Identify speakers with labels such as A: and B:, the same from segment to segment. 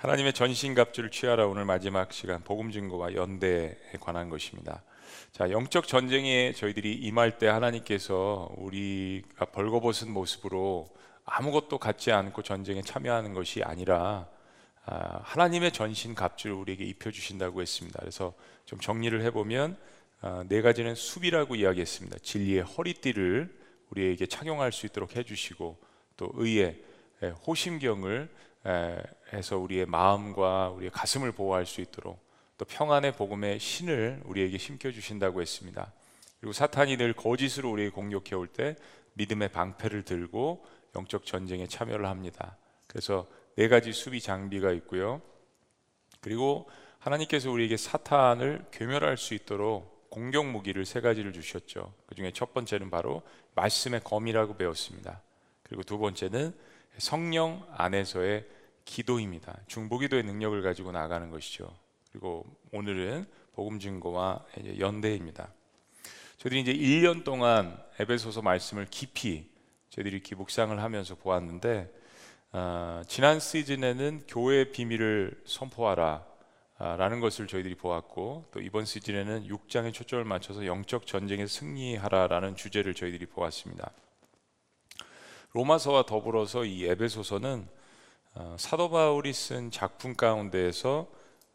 A: 하나님의 전신갑주를 취하라 오늘 마지막 시간 복음 증거와 연대에 관한 것입니다. 자, 영적 전쟁에 저희들이 임할 때 하나님께서 우리가 벌거벗은 모습으로 아무것도 갖지 않고 전쟁에 참여하는 것이 아니라 아, 하나님의 전신 갑주를 우리에게 입혀 주신다고 했습니다. 그래서 좀 정리를 해 보면 아, 네 가지는 수비라고 이야기했습니다. 진리의 허리띠를 우리에게 착용할 수 있도록 해 주시고 또 의의 호심경을 해서 우리의 마음과 우리의 가슴을 보호할 수 있도록 또 평안의 복음의 신을 우리에게 심겨 주신다고 했습니다. 그리고 사탄이 늘 거짓으로 우리에게 공격해 올 때 믿음의 방패를 들고 영적 전쟁에 참여를 합니다. 그래서 네 가지 수비 장비가 있고요. 그리고 하나님께서 우리에게 사탄을 괴멸할 수 있도록 공격 무기를 세 가지를 주셨죠. 그 중에 첫 번째는 바로 말씀의 검이라고 배웠습니다. 그리고 두 번째는 성령 안에서의 기도입니다. 중보기도의 능력을 가지고 나가는 것이죠. 그리고 오늘은 복음 증거와 연대입니다. 저희들이 이제 1년 동안 에베소서 말씀을 깊이 저희들이 기묵상을 하면서 보았는데 어, 지난 시즌에는 교회의 비밀을 선포하라 아, 라는 것을 저희들이 보았고 또 이번 시즌에는 6장에 초점을 맞춰서 영적 전쟁에 승리하라라는 주제를 저희들이 보았습니다. 로마서와 더불어서 이 에베소서는 어, 사도 바울이 쓴 작품 가운데에서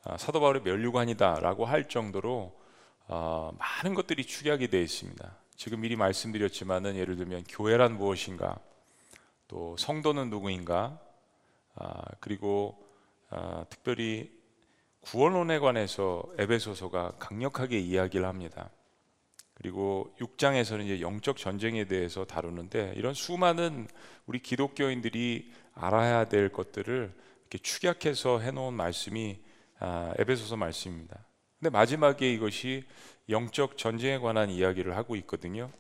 A: 어, 사도 바울의 멸류관이다라고 할 정도로 어, 많은 것들이 축약이 되어 있습니다. 지금 미리 말씀드렸지만은 예를 들면 교회란 무엇인가, 또 성도는 누구인가, 아, 그리고 특별히 구원론에 관해서 에베소서가 강력하게 이야기를 합니다. 그리고 6장에서는 이제 영적 전쟁에 대해서 다루는데 이런 수많은 우리 기독교인들이 알아야 될 것들을 이렇게 축약해서 해놓은 말씀이 아, 에베소서 말씀입니다. 근데 마지막에 이것이 영적 전쟁에 관한 이야기를 하고 있거든요.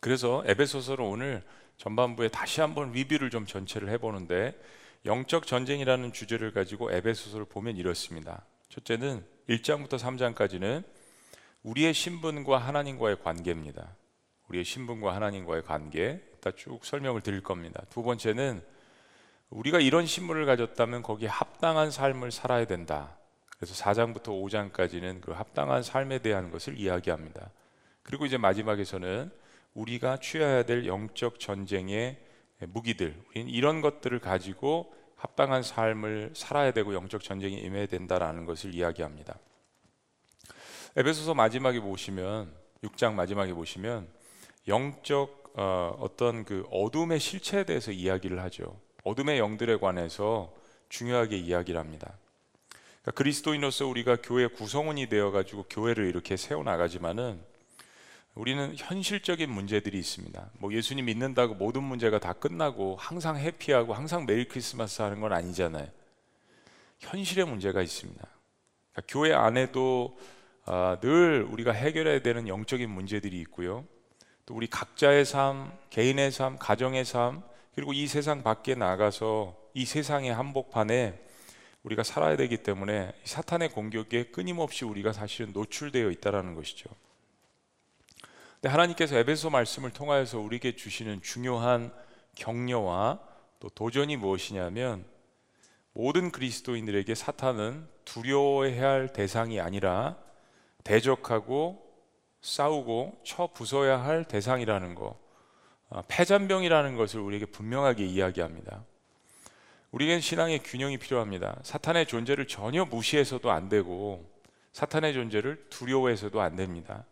A: 그래서 에베소서를 오늘 전반부에 다시 한번 리뷰를 좀 전체를 해보는데 영적 전쟁이라는 주제를 가지고 에베소서를 보면 이렇습니다. 첫째는 1장부터 3장까지는 우리의 신분과 하나님과의 관계입니다. 우리의 신분과 하나님과의 관계, 이따 쭉 설명을 드릴 겁니다. 두 번째는 우리가 이런 신분을 가졌다면 거기에 합당한 삶을 살아야 된다. 그래서 4장부터 5장까지는 그 합당한 삶에 대한 것을 이야기합니다. 그리고 이제 마지막에서는 우리가 취해야 될 영적 전쟁의 무기들, 우리는 이런 것들을 가지고 합당한 삶을 살아야 되고 영적 전쟁에 임해야 된다라는 것을 이야기합니다. 에베소서 마지막에 보시면 6장 마지막에 보시면 영적 어, 어떤 그 어둠의 실체에 대해서 이야기를 하죠. 어둠의 영들에 관해서 중요하게 이야기를 합니다. 그러니까 그리스도인으로서 우리가 교회 구성원이 되어 가지고 교회를 이렇게 세워 나가지만은 우리는 현실적인 문제들이 있습니다. 뭐 예수님 믿는다고 모든 문제가 다 끝나고 항상 해피하고 항상 메리 크리스마스 하는 건 아니잖아요. 현실의 문제가 있습니다. 그러니까 교회 안에도 아, 늘 우리가 해결해야 되는 영적인 문제들이 있고요. 또 우리 각자의 삶, 개인의 삶, 가정의 삶, 그리고 이 세상 밖에 나가서 이 세상의 한복판에 우리가 살아야 되기 때문에 사탄의 공격에 끊임없이 우리가 사실은 노출되어 있다라는 것이죠. 근데 하나님께서 에베소 말씀을 통하여서 우리에게 주시는 중요한 격려와 또 도전이 무엇이냐면 모든 그리스도인들에게 사탄은 두려워해야 할 대상이 아니라 대적하고 싸우고 쳐 부숴야 할 대상이라는 거, 아, 패잔병이라는 것을 우리에게 분명하게 이야기합니다. 우리에겐 신앙의 균형이 필요합니다. 사탄의 존재를 전혀 무시해서도 안 되고 사탄의 존재를 두려워해서도 안 됩니다.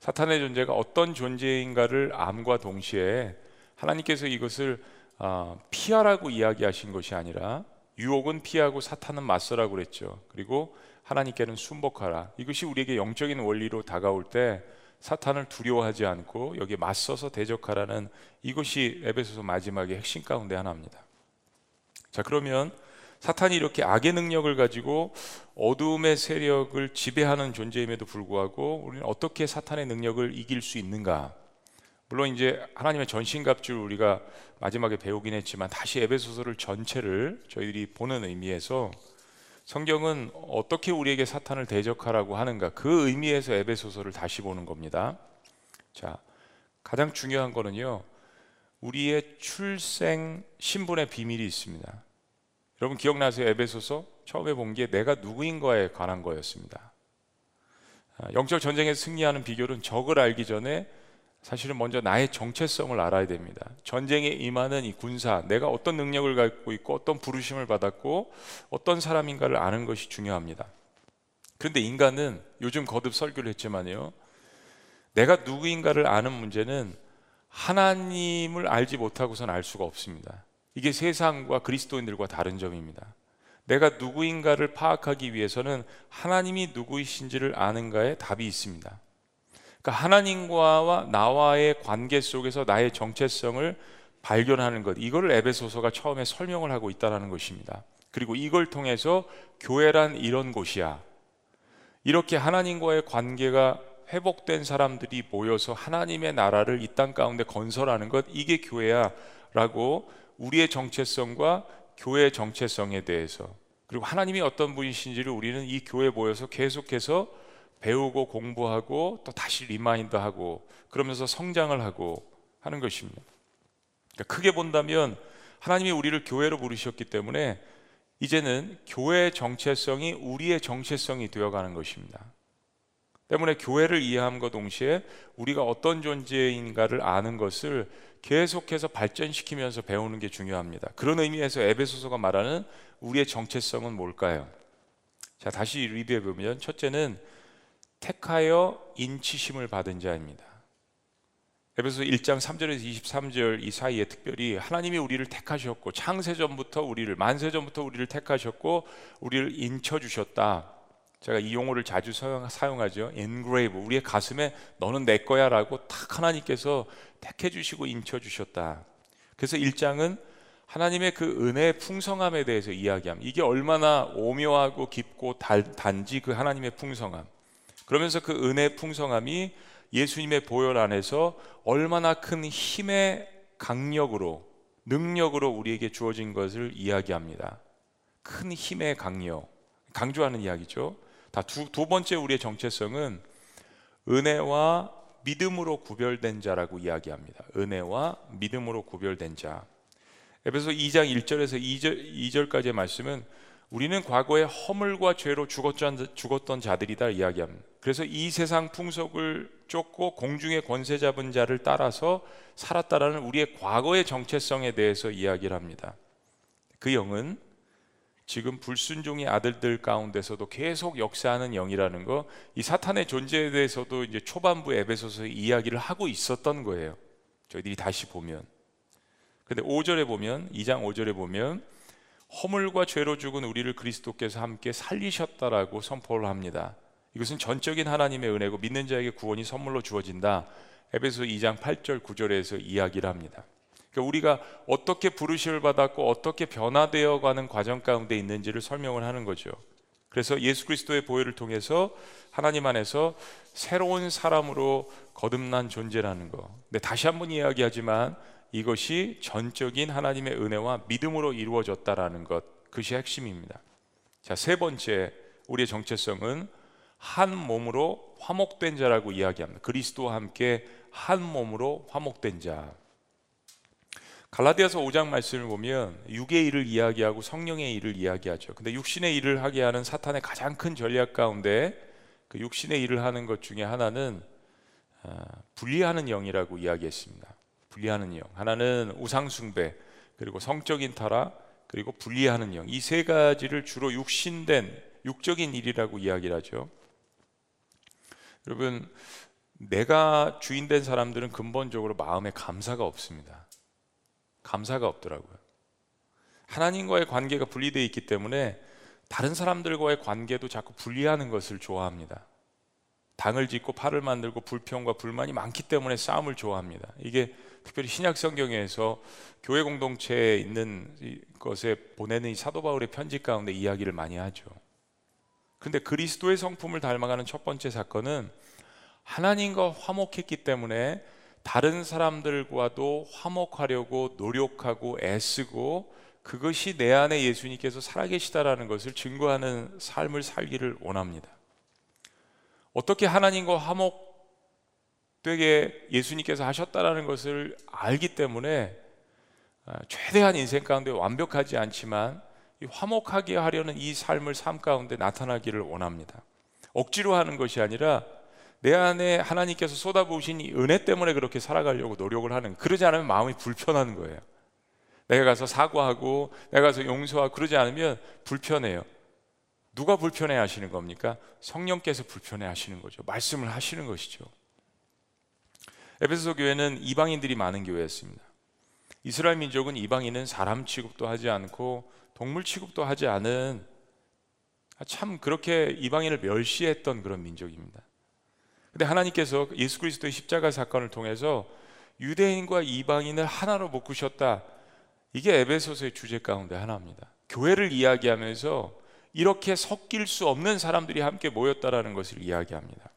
A: 사탄의 존재가 어떤 존재인가를 암과 동시에 하나님께서 이것을 아, 피하라고 이야기하신 것이 아니라 유혹은 피하고 사탄은 맞서라고 그랬죠. 그리고 하나님께는 순복하라. 이것이 우리에게 영적인 원리로 다가올 때 사탄을 두려워하지 않고 여기에 맞서서 대적하라는 이것이 에베소서 마지막의 핵심 가운데 하나입니다. 자, 그러면 사탄이 이렇게 악의 능력을 가지고 어둠의 세력을 지배하는 존재임에도 불구하고 우리는 어떻게 사탄의 능력을 이길 수 있는가? 물론 이제 하나님의 전신갑주를 우리가 마지막에 배우긴 했지만 다시 에베소서를 전체를 저희들이 보는 의미에서 성경은 어떻게 우리에게 사탄을 대적하라고 하는가 그 의미에서 에베소서를 다시 보는 겁니다. 자, 가장 중요한 거는요. 우리의 출생 신분의 비밀이 있습니다. 여러분 기억나세요? 에베소서 처음에 본 게 내가 누구인가에 관한 거였습니다. 아, 영적 전쟁에서 승리하는 비결은 적을 알기 전에 사실은 먼저 나의 정체성을 알아야 됩니다. 전쟁에 임하는 이 군사, 내가 어떤 능력을 갖고 있고 어떤 부르심을 받았고 어떤 사람인가를 아는 것이 중요합니다. 그런데 인간은 요즘 거듭 설교를 했지만요. 내가 누구인가를 아는 문제는 하나님을 알지 못하고선 알 수가 없습니다. 이게 세상과 그리스도인들과 다른 점입니다. 내가 누구인가를 파악하기 위해서는 하나님이 누구이신지를 아는가에 답이 있습니다. 그러니까 하나님과 나와의 관계 속에서 나의 정체성을 발견하는 것, 이걸 에베소서가 처음에 설명을 하고 있다는 것입니다. 그리고 이걸 통해서 교회란 이런 곳이야. 이렇게 하나님과의 관계가 회복된 사람들이 모여서 하나님의 나라를 이 땅 가운데 건설하는 것 이게 교회야라고 우리의 정체성과 교회의 정체성에 대해서 그리고 하나님이 어떤 분이신지를 우리는 이 교회에 모여서 계속해서 배우고 공부하고 또 다시 remind하고 그러면서 성장을 하고 하는 것입니다. 그러니까 크게 본다면 하나님이 우리를 교회로 부르셨기 때문에 이제는 교회의 정체성이 우리의 정체성이 되어가는 것입니다. 때문에 교회를 이해함과 동시에 우리가 어떤 존재인가를 아는 것을 계속해서 발전시키면서 배우는 게 중요합니다. 그런 의미에서 에베소서가 말하는 우리의 정체성은 뭘까요? 자, 다시 리뷰해 보면 첫째는 택하여 인치심을 받은 자입니다. 에베소 1장 3절에서 23절 이 사이에 특별히 하나님이 우리를 택하셨고 창세전부터 우리를 만세전부터 우리를 택하셨고 우리를 인쳐 주셨다. 제가 이 용어를 자주 사용하죠. engrave. 우리의 가슴에 너는 내 거야라고 탁 하나님께서 택해 주시고 인쳐 주셨다. 그래서 1장은 하나님의 그 은혜의 풍성함에 대해서 이야기합니다. 이게 얼마나 오묘하고 깊고 단지 그 하나님의 풍성함. 그러면서 그 은혜의 풍성함이 예수님의 보혈 안에서 얼마나 큰 힘의 강력으로 능력으로 우리에게 주어진 것을 이야기합니다. 큰 힘의 강력. 강조하는 이야기죠. 다두 두 번째 우리의 정체성은 은혜와 믿음으로 구별된 자라고 이야기합니다. 은혜와 믿음으로 구별된 자. 에베소 2장 1절에서 2절, 2절까지의 말씀은 우리는 과거에 허물과 죄로 죽었던, 자들이다 이야기합니다. 그래서 이 세상 풍속을 쫓고 공중의 권세 잡은 자를 따라서 살았다라는 우리의 과거의 정체성에 대해서 이야기를 합니다. 그 영은 지금 불순종의 아들들 가운데서도 계속 역사하는 영이라는 거, 이 사탄의 존재에 대해서도 이제 초반부 에베소서 이야기를 하고 있었던 거예요. 저희들이 다시 보면. 근데 5절에 보면, 2장 5절에 보면, 허물과 죄로 죽은 우리를 그리스도께서 함께 살리셨다라고 선포를 합니다. 이것은 전적인 하나님의 은혜고 믿는 자에게 구원이 선물로 주어진다. 에베소 2장 8절 9절에서 이야기를 합니다. 그러니까 우리가 어떻게 부르심을 받았고 어떻게 변화되어 가는 과정 가운데 있는지를 설명을 하는 거죠. 그래서 예수 그리스도의 보혈을 통해서 하나님 안에서 새로운 사람으로 거듭난 존재라는 거. 근데 다시 한번 이야기하지만 이것이 전적인 하나님의 은혜와 믿음으로 이루어졌다라는 것. 그것이 핵심입니다. 자, 세 번째 우리의 정체성은 한 몸으로 화목된 자라고 이야기합니다. 그리스도와 함께 한 몸으로 화목된 자. 갈라디아서 5장 말씀을 보면 육의 일을 이야기하고 성령의 일을 이야기하죠. 근데 육신의 일을 하게 하는 사탄의 가장 큰 전략 가운데 그 육신의 일을 하는 것 중에 하나는 아, 분리하는 영이라고 이야기했습니다. 분리하는 영. 하나는 우상 숭배, 그리고 성적인 타락, 그리고 분리하는 영. 이 세 가지를 주로 육신된 육적인 일이라고 이야기를 하죠. 여러분, 내가 주인된 사람들은 근본적으로 마음에 감사가 없습니다. 감사가 없더라고요. 하나님과의 관계가 분리되어 있기 때문에 다른 사람들과의 관계도 자꾸 분리하는 것을 좋아합니다. 당을 짓고 팔을 만들고 불평과 불만이 많기 때문에 싸움을 좋아합니다. 이게 특별히 신약 성경에서 교회 공동체에 있는 것에 보내는 이 사도 바울의 편지 가운데 이야기를 많이 하죠. 근데 그리스도의 성품을 닮아가는 첫 번째 사건은 하나님과 화목했기 때문에 다른 사람들과도 화목하려고 노력하고 애쓰고 그것이 내 안에 예수님께서 살아계시다라는 것을 증거하는 삶을 살기를 원합니다. 어떻게 하나님과 화목되게 예수님께서 하셨다라는 것을 알기 때문에 아, 최대한 인생 가운데 완벽하지 않지만 이 화목하게 하려는 이 삶을 삶 가운데 나타나기를 원합니다. 억지로 하는 것이 아니라 내 안에 하나님께서 쏟아부으신 이 은혜 때문에 그렇게 살아가려고 노력을 하는 그러지 않으면 마음이 불편한 거예요. 내가 가서 사과하고 내가 가서 용서하고 그러지 않으면 불편해요. 누가 불편해 하시는 겁니까? 성령께서 불편해 하시는 거죠. 말씀을 하시는 것이죠. 에베소 교회는 이방인들이 많은 교회였습니다. 이스라엘 민족은 이방인은 사람 취급도 하지 않고 동물 취급도 하지 않은 참 그렇게 이방인을 멸시했던 그런 민족입니다. 근데 하나님께서 예수 그리스도의 십자가 사건을 통해서 유대인과 이방인을 하나로 묶으셨다. 이게 에베소서의 주제 가운데 하나입니다. 교회를 이야기하면서 이렇게 섞일 수 없는 사람들이 함께 모였다라는 것을 이야기합니다.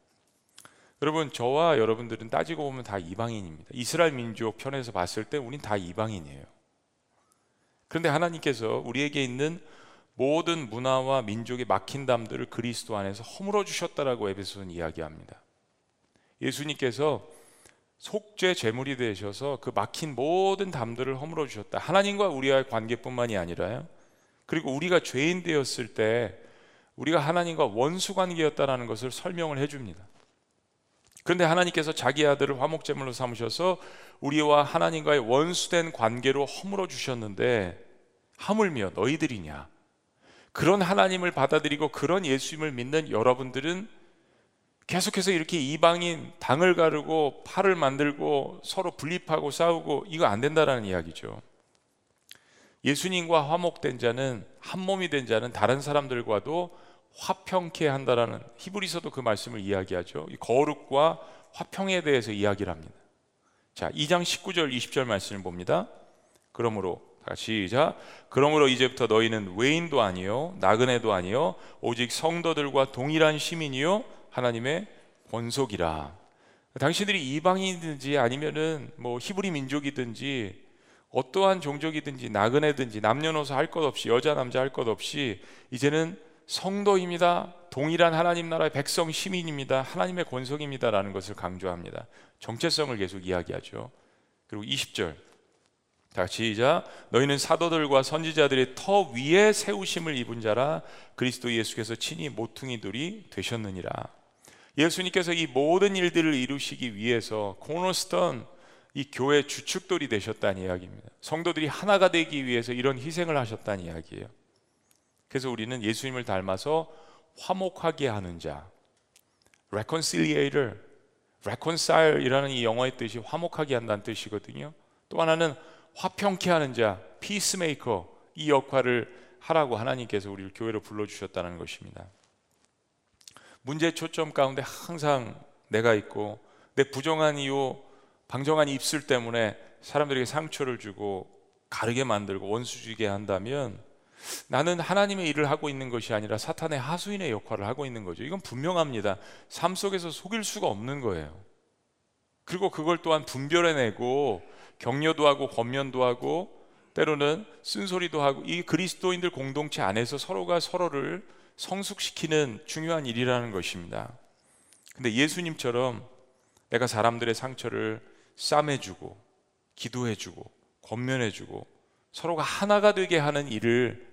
A: 여러분 저와 여러분들은 따지고 보면 다 이방인입니다. 이스라엘 민족 편에서 봤을 때 우린 다 이방인이에요. 그런데 하나님께서 우리에게 있는 모든 문화와 민족의 막힌 담들을 그리스도 안에서 허물어 주셨다라고 에베소는 이야기합니다. 예수님께서 속죄 제물이 되셔서 그 막힌 모든 담들을 허물어 주셨다. 하나님과 우리와의 관계뿐만이 아니라요. 그리고 우리가 죄인 되었을 때 우리가 하나님과 원수 관계였다라는 것을 설명을 해 줍니다. 그런데 하나님께서 자기 아들을 화목제물로 삼으셔서 우리와 하나님과의 원수된 관계로 허물어 주셨는데 하물며 너희들이냐? 그런 하나님을 받아들이고 그런 예수님을 믿는 여러분들은 계속해서 이렇게 이방인 당을 가르고 팔을 만들고 서로 분립하고 싸우고 이거 안 된다라는 이야기죠. 예수님과 화목된 자는 한 몸이 된 자는 다른 사람들과도 화평케 한다라는 히브리서도 그 말씀을 이야기하죠. 거룩과 화평에 대해서 이야기를 합니다. 자, 2장 19절 20절 말씀을 봅니다. 그러므로 시작. 그러므로 이제부터 너희는 외인도 아니요 나그네도 아니요 오직 성도들과 동일한 시민이요 하나님의 권속이라. 당신들이 이방인이든지 아니면은 뭐 히브리 민족이든지 어떠한 종족이든지 나그네든지 남녀노소 할 것 없이 여자 남자 할 것 없이 이제는 성도입니다. 동일한 하나님 나라의 백성 시민입니다. 하나님의 권속입니다라는 것을 강조합니다. 정체성을 계속 이야기하죠. 그리고 20절 다 시작 너희는 사도들과 선지자들의 터 위에 세우심을 입은 자라 그리스도 예수께서 친히 모퉁이들이 되셨느니라. 예수님께서 이 모든 일들을 이루시기 위해서 코너스턴 이 교회 주축돌이 되셨다는 이야기입니다. 성도들이 하나가 되기 위해서 이런 희생을 하셨다는 이야기예요. 그래서 우리는 예수님을 닮아서 화목하게 하는 자, reconciliator, reconcile이라는 이 영어의 뜻이 화목하게 한다는 뜻이거든요. 또 하나는 화평케 하는 자, peacemaker 이 역할을 하라고 하나님께서 우리를 교회로 불러 주셨다는 것입니다. 문제 초점 가운데 항상 내가 있고 내 부정한 이유, 방정한 입술 때문에 사람들에게 상처를 주고 가르게 만들고 원수 주게 한다면 나는 하나님의 일을 하고 있는 것이 아니라 사탄의 하수인의 역할을 하고 있는 거죠. 이건 분명합니다. 삶 속에서 속일 수가 없는 거예요. 그리고 그걸 또한 분별해내고 격려도 하고 권면도 하고 때로는 쓴소리도 하고 이 그리스도인들 공동체 안에서 서로가 서로를 성숙시키는 중요한 일이라는 것입니다. 근데 예수님처럼 내가 사람들의 상처를 싸매주고 기도해주고 권면해주고 서로가 하나가 되게 하는 일을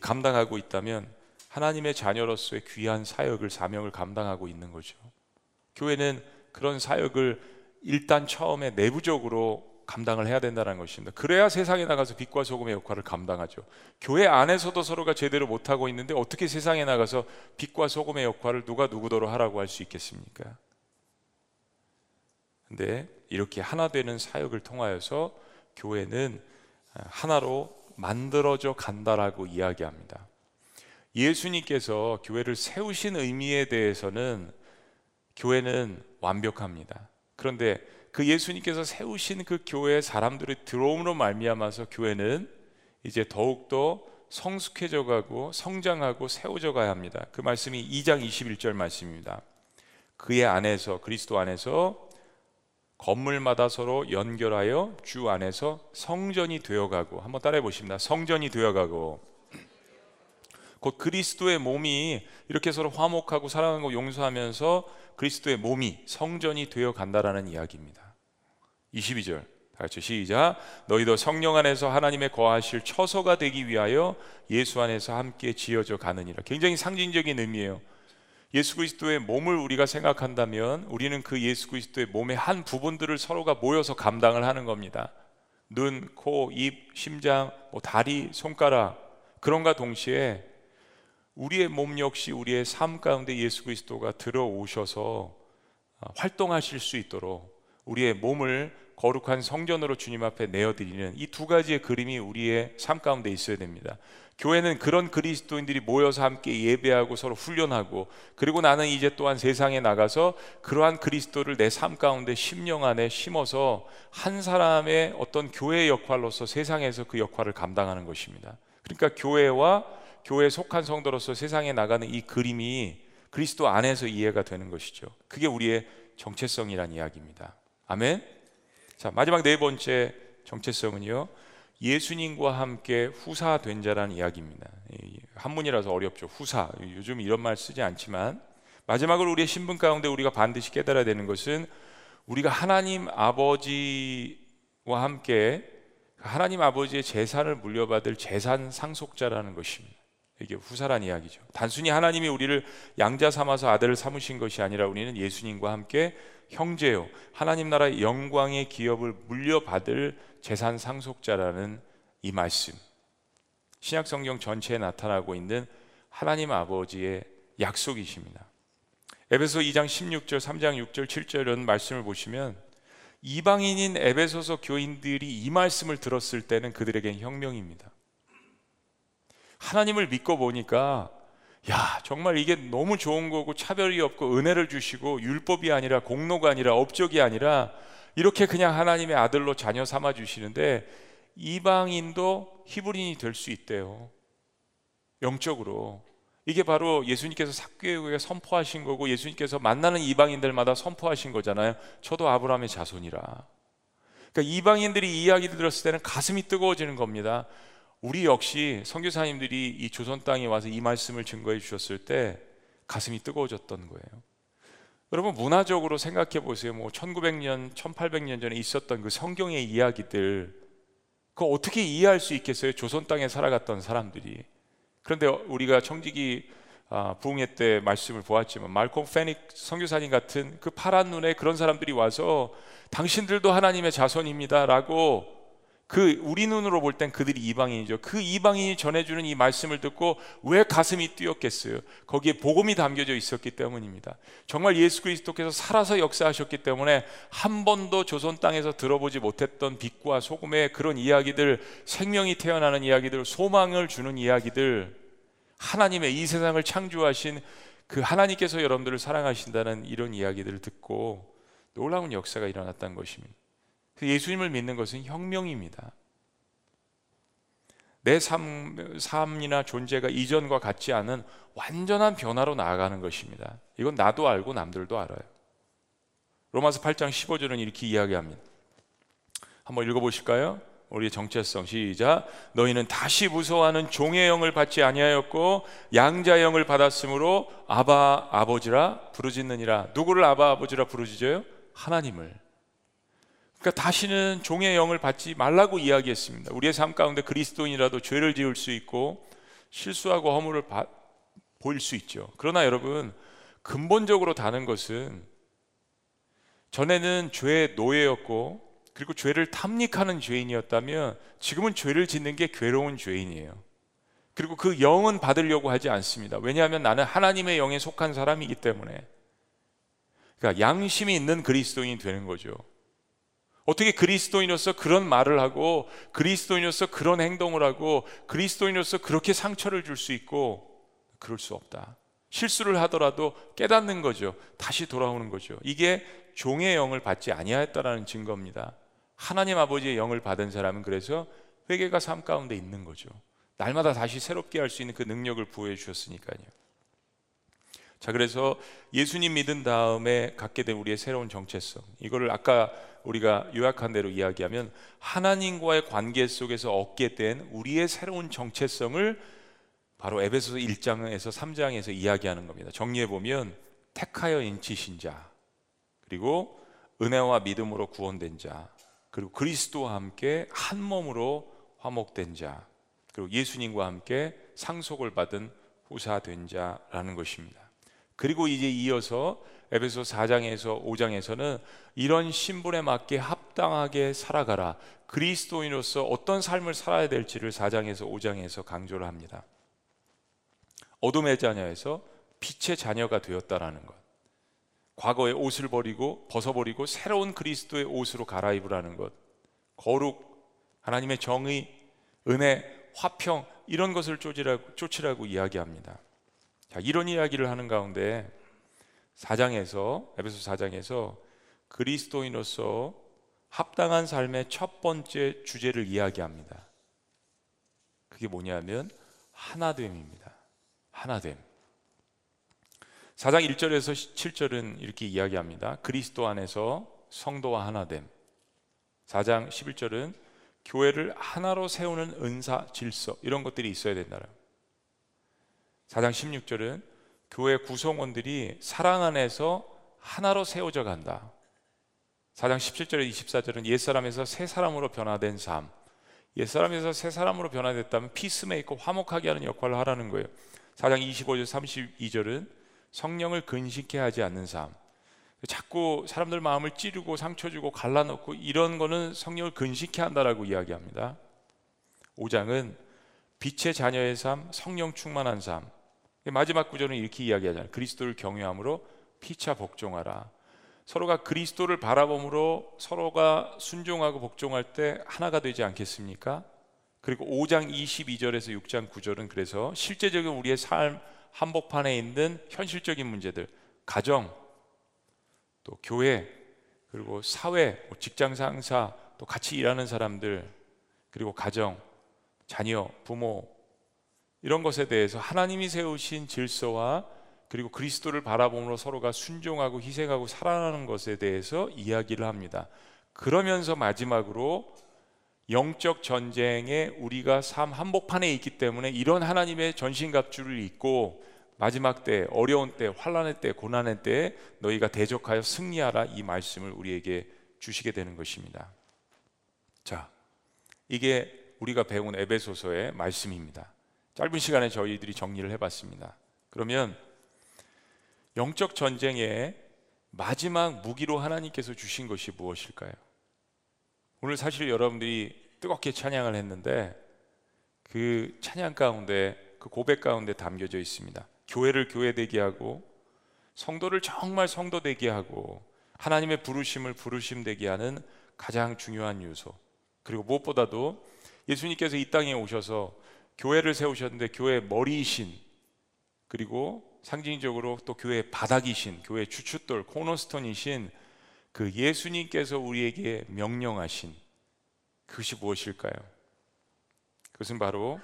A: 감당하고 있다면 하나님의 자녀로서의 귀한 사역을 사명을 감당하고 있는 거죠. 교회는 그런 사역을 일단 처음에 내부적으로 감당을 해야 된다는 것입니다. 그래야 세상에 나가서 빛과 소금의 역할을 감당하죠. 교회 안에서도 서로가 제대로 못하고 있는데 어떻게 세상에 나가서 빛과 소금의 역할을 누가 누구더러 하라고 할 수 있겠습니까? 근데 이렇게 하나 되는 사역을 통하여서 교회는 하나로 만들어져 간다라고 이야기합니다. 예수님께서 교회를 세우신 의미에 대해서는 교회는 완벽합니다. 그런데 그 예수님께서 세우신 그 교회에 사람들이 들어옴으로 말미암아서 교회는 이제 더욱더 성숙해져 가고 성장하고 세워져 가야 합니다. 그 말씀이 2장 21절 말씀입니다. 그의 안에서 그리스도 안에서 건물마다 서로 연결하여 주 안에서 성전이 되어가고 한번 따라해 보십니다. 성전이 되어가고 곧 그리스도의 몸이 이렇게 서로 화목하고 사랑하고 용서하면서 그리스도의 몸이 성전이 되어 간다라는 이야기입니다. 22절 다 같이 시작. 너희도 성령 안에서 하나님의 거하실 처소가 되기 위하여 예수 안에서 함께 지어져 가느니라. 굉장히 상징적인 의미예요. 예수 그리스도의 몸을 우리가 생각한다면 우리는 그 예수 그리스도의 몸의 한 부분들을 서로가 모여서 감당을 하는 겁니다. 눈, 코, 입, 심장, 뭐 다리, 손가락 그런가 동시에 우리의 몸 역시 우리의 삶 가운데 예수 그리스도가 들어오셔서 어, 활동하실 수 있도록 우리의 몸을 거룩한 성전으로 주님 앞에 내어드리는 이 두 가지의 그림이 우리의 삶 가운데 있어야 됩니다. 교회는 그런 그리스도인들이 모여서 함께 예배하고 서로 훈련하고 그리고 나는 이제 또한 세상에 나가서 그러한 그리스도를 내 삶 가운데 심령 안에 심어서 한 사람의 어떤 교회 역할로서 세상에서 그 역할을 감당하는 것입니다. 그러니까 교회와 교회에 속한 성도로서 세상에 나가는 이 그림이 그리스도 안에서 이해가 되는 것이죠. 그게 우리의 정체성이란 이야기입니다. 아멘. 자, 마지막 네 번째 정체성은요. 예수님과 함께 후사된 자라는 이야기입니다. 한문이라서 어렵죠. 후사. 요즘 이런 말 쓰지 않지만 마지막으로 우리의 신분 가운데 우리가 반드시 깨달아야 되는 것은 우리가 하나님 아버지와 함께 하나님 아버지의 재산을 물려받을 재산 상속자라는 것입니다. 이게 후사란 이야기죠. 단순히 하나님이 우리를 양자 삼아서 아들을 삼으신 것이 아니라 우리는 예수님과 함께 형제요 하나님 나라의 영광의 기업을 물려받을 재산 상속자라는 이 말씀. 신약 성경 전체에 나타나고 있는 하나님 아버지의 약속이십니다. 에베소 2장 16절, 3장 6절, 7절은 말씀을 보시면 이방인인 에베소서 교인들이 이 말씀을 들었을 때는 그들에겐 혁명입니다. 하나님을 믿고 보니까 야 정말 이게 너무 좋은 거고 차별이 없고 은혜를 주시고 율법이 아니라 공로가 아니라 업적이 아니라 이렇게 그냥 하나님의 아들로 자녀 삼아 주시는데 이방인도 히브리인이 될 수 있대요. 영적으로 이게 바로 예수님께서 삭개교에 선포하신 거고 예수님께서 만나는 이방인들마다 선포하신 거잖아요. 저도 아브라함의 자손이라. 그러니까 이방인들이 이 이야기 들었을 때는 가슴이 뜨거워지는 겁니다. 우리 역시 선교사님들이 이 조선 땅에 와서 이 말씀을 증거해 주셨을 때 가슴이 뜨거워졌던 거예요. 여러분 문화적으로 생각해 보세요. 뭐 1900년, 1800년 전에 있었던 그 성경의 이야기들 그거 어떻게 이해할 수 있겠어요? 조선 땅에 살아갔던 사람들이. 그런데 우리가 청지기 아, 부흥회 때 말씀을 보았지만 말콤 페닉 선교사님 같은 그 파란 눈에 그런 사람들이 와서 당신들도 하나님의 자손입니다라고 그 우리 눈으로 볼 땐 그들이 이방인이죠. 그 이방인이 전해주는 이 말씀을 듣고 왜 가슴이 뛰었겠어요? 거기에 복음이 담겨져 있었기 때문입니다. 정말 예수 그리스도께서 살아서 역사하셨기 때문에 한 번도 조선 땅에서 들어보지 못했던 빛과 소금의 그런 이야기들, 생명이 태어나는 이야기들, 소망을 주는 이야기들, 하나님의 이 세상을 창조하신 그 하나님께서 여러분들을 사랑하신다는 이런 이야기들을 듣고 놀라운 역사가 일어났다는 것입니다. 그 예수님을 믿는 것은 혁명입니다. 내 삶, 삶이나 존재가 이전과 같지 않은 완전한 변화로 나아가는 것입니다. 이건 나도 알고 남들도 알아요. 로마서 8장 15절은 이렇게 이야기합니다. 한번 읽어보실까요? 우리의 정체성 시작 너희는 다시 무서워하는 종의 영을 받지 아니하였고 양자 영을 받았으므로 아바 아버지라 부르짖느니라 누구를 아바 아버지라 부르짖어요? 하나님을 그러니까 다시는 종의 영을 받지 말라고 이야기했습니다. 우리의 삶 가운데 그리스도인이라도 죄를 지을 수 있고 실수하고 허물을 바, 보일 수 있죠. 그러나 여러분 근본적으로 다른 것은 전에는 죄의 노예였고 그리고 죄를 탐닉하는 죄인이었다면 지금은 죄를 짓는 게 괴로운 죄인이에요. 그리고 그 영은 받으려고 하지 않습니다. 왜냐하면 나는 하나님의 영에 속한 사람이기 때문에. 그러니까 양심이 있는 그리스도인이 되는 거죠. 어떻게 그리스도인으로서 그런 말을 하고 그리스도인으로서 그런 행동을 하고 그리스도인으로서 그렇게 상처를 줄 수 있고 그럴 수 없다. 실수를 하더라도 깨닫는 거죠. 다시 돌아오는 거죠. 이게 종의 영을 받지 아니하였다라는 증거입니다. 하나님 아버지의 영을 받은 사람은 그래서 회개가 삶 가운데 있는 거죠. 날마다 다시 새롭게 할 수 있는 그 능력을 부여해 주셨으니까요. 자, 그래서 예수님 믿은 다음에 갖게 된 우리의 새로운 정체성. 이거를 아까 우리가 요약한 대로 이야기하면 하나님과의 관계 속에서 얻게 된 우리의 새로운 정체성을 바로 에베소서 1장에서 3장에서 이야기하는 겁니다. 정리해 보면 택하여 인치신 자, 그리고 은혜와 믿음으로 구원된 자, 그리고 그리스도와 함께 한 몸으로 화목된 자, 그리고 예수님과 함께 상속을 받은 후사된 자라는 것입니다. 그리고 이제 이어서 에베소 4장에서 5장에서는 이런 신분에 맞게 합당하게 살아가라. 그리스도인으로서 어떤 삶을 살아야 될지를 4장에서 5장에서 강조를 합니다. 어둠의 자녀에서 빛의 자녀가 되었다라는 것. 과거의 옷을 버리고 벗어버리고 새로운 그리스도의 옷으로 갈아입으라는 것. 거룩, 하나님의 정의, 은혜, 화평 이런 것을 쫓으라고, 쫓으라고 이야기합니다. 자, 이런 이야기를 하는 가운데 4장에서 에베소 4장에서 그리스도인으로서 합당한 삶의 첫 번째 주제를 이야기합니다. 그게 뭐냐면 하나됨입니다. 하나됨. 4장 1절에서 7절은 이렇게 이야기합니다. 그리스도 안에서 성도와 하나됨. 4장 11절은 교회를 하나로 세우는 은사, 질서 이런 것들이 있어야 된다는 4장 16절은 교회 구성원들이 사랑 안에서 하나로 세워져 간다. 4장 17절에 24절은 옛사람에서 새 사람으로 변화된 삶. 옛사람에서 새 사람으로 변화됐다면 피스메이커 화목하게 하는 역할을 하라는 거예요. 4장 25절 32절은 성령을 근식해 하지 않는 삶. 자꾸 사람들 마음을 찌르고 상처 주고 갈라놓고 이런 거는 성령을 근식해 한다라고 이야기합니다. 5장은 빛의 자녀의 삶, 성령 충만한 삶. 마지막 구절은 이렇게 이야기하잖아요. 그리스도를 경외함으로 피차 복종하라. 서로가 그리스도를 바라봄으로 서로가 순종하고 복종할 때 하나가 되지 않겠습니까? 그리고 5장 22절에서 6장 9절은 그래서 실제적인 우리의 삶 한복판에 있는 현실적인 문제들, 가정, 또 교회, 그리고 사회, 뭐 직장 상사, 또 같이 일하는 사람들, 그리고 가정, 자녀, 부모 이런 것에 대해서 하나님이 세우신 질서와 그리고 그리스도를 바라보므로 서로가 순종하고 희생하고 살아가는 것에 대해서 이야기를 합니다. 그러면서 마지막으로 영적 전쟁에 우리가 삶 한복판에 있기 때문에 이런 하나님의 전신갑주를 입고 마지막 때 어려운 때 환란의 때 고난의 때 너희가 대적하여 승리하라 이 말씀을 우리에게 주시게 되는 것입니다. 자, 이게 우리가 배운 에베소서의 말씀입니다. 짧은 시간에 저희들이 정리를 해봤습니다. 그러면 영적 전쟁의 마지막 무기로 하나님께서 주신 것이 무엇일까요? 오늘 사실 여러분들이 뜨겁게 찬양을 했는데 그 찬양 가운데 그 고백 가운데 담겨져 있습니다. 교회를 교회 되게 하고 성도를 정말 성도 되게 하고 하나님의 부르심을 부르심 되게 하는 가장 중요한 요소. 그리고 무엇보다도 예수님께서 이 땅에 오셔서 교회를 세우셨는데 교회 머리이신 그리고 상징적으로 또 교회 바닥이신 교회 주춧돌 코너스톤이신 그 예수님께서 우리에게 명령하신 그것이 무엇일까요? 그것은 바로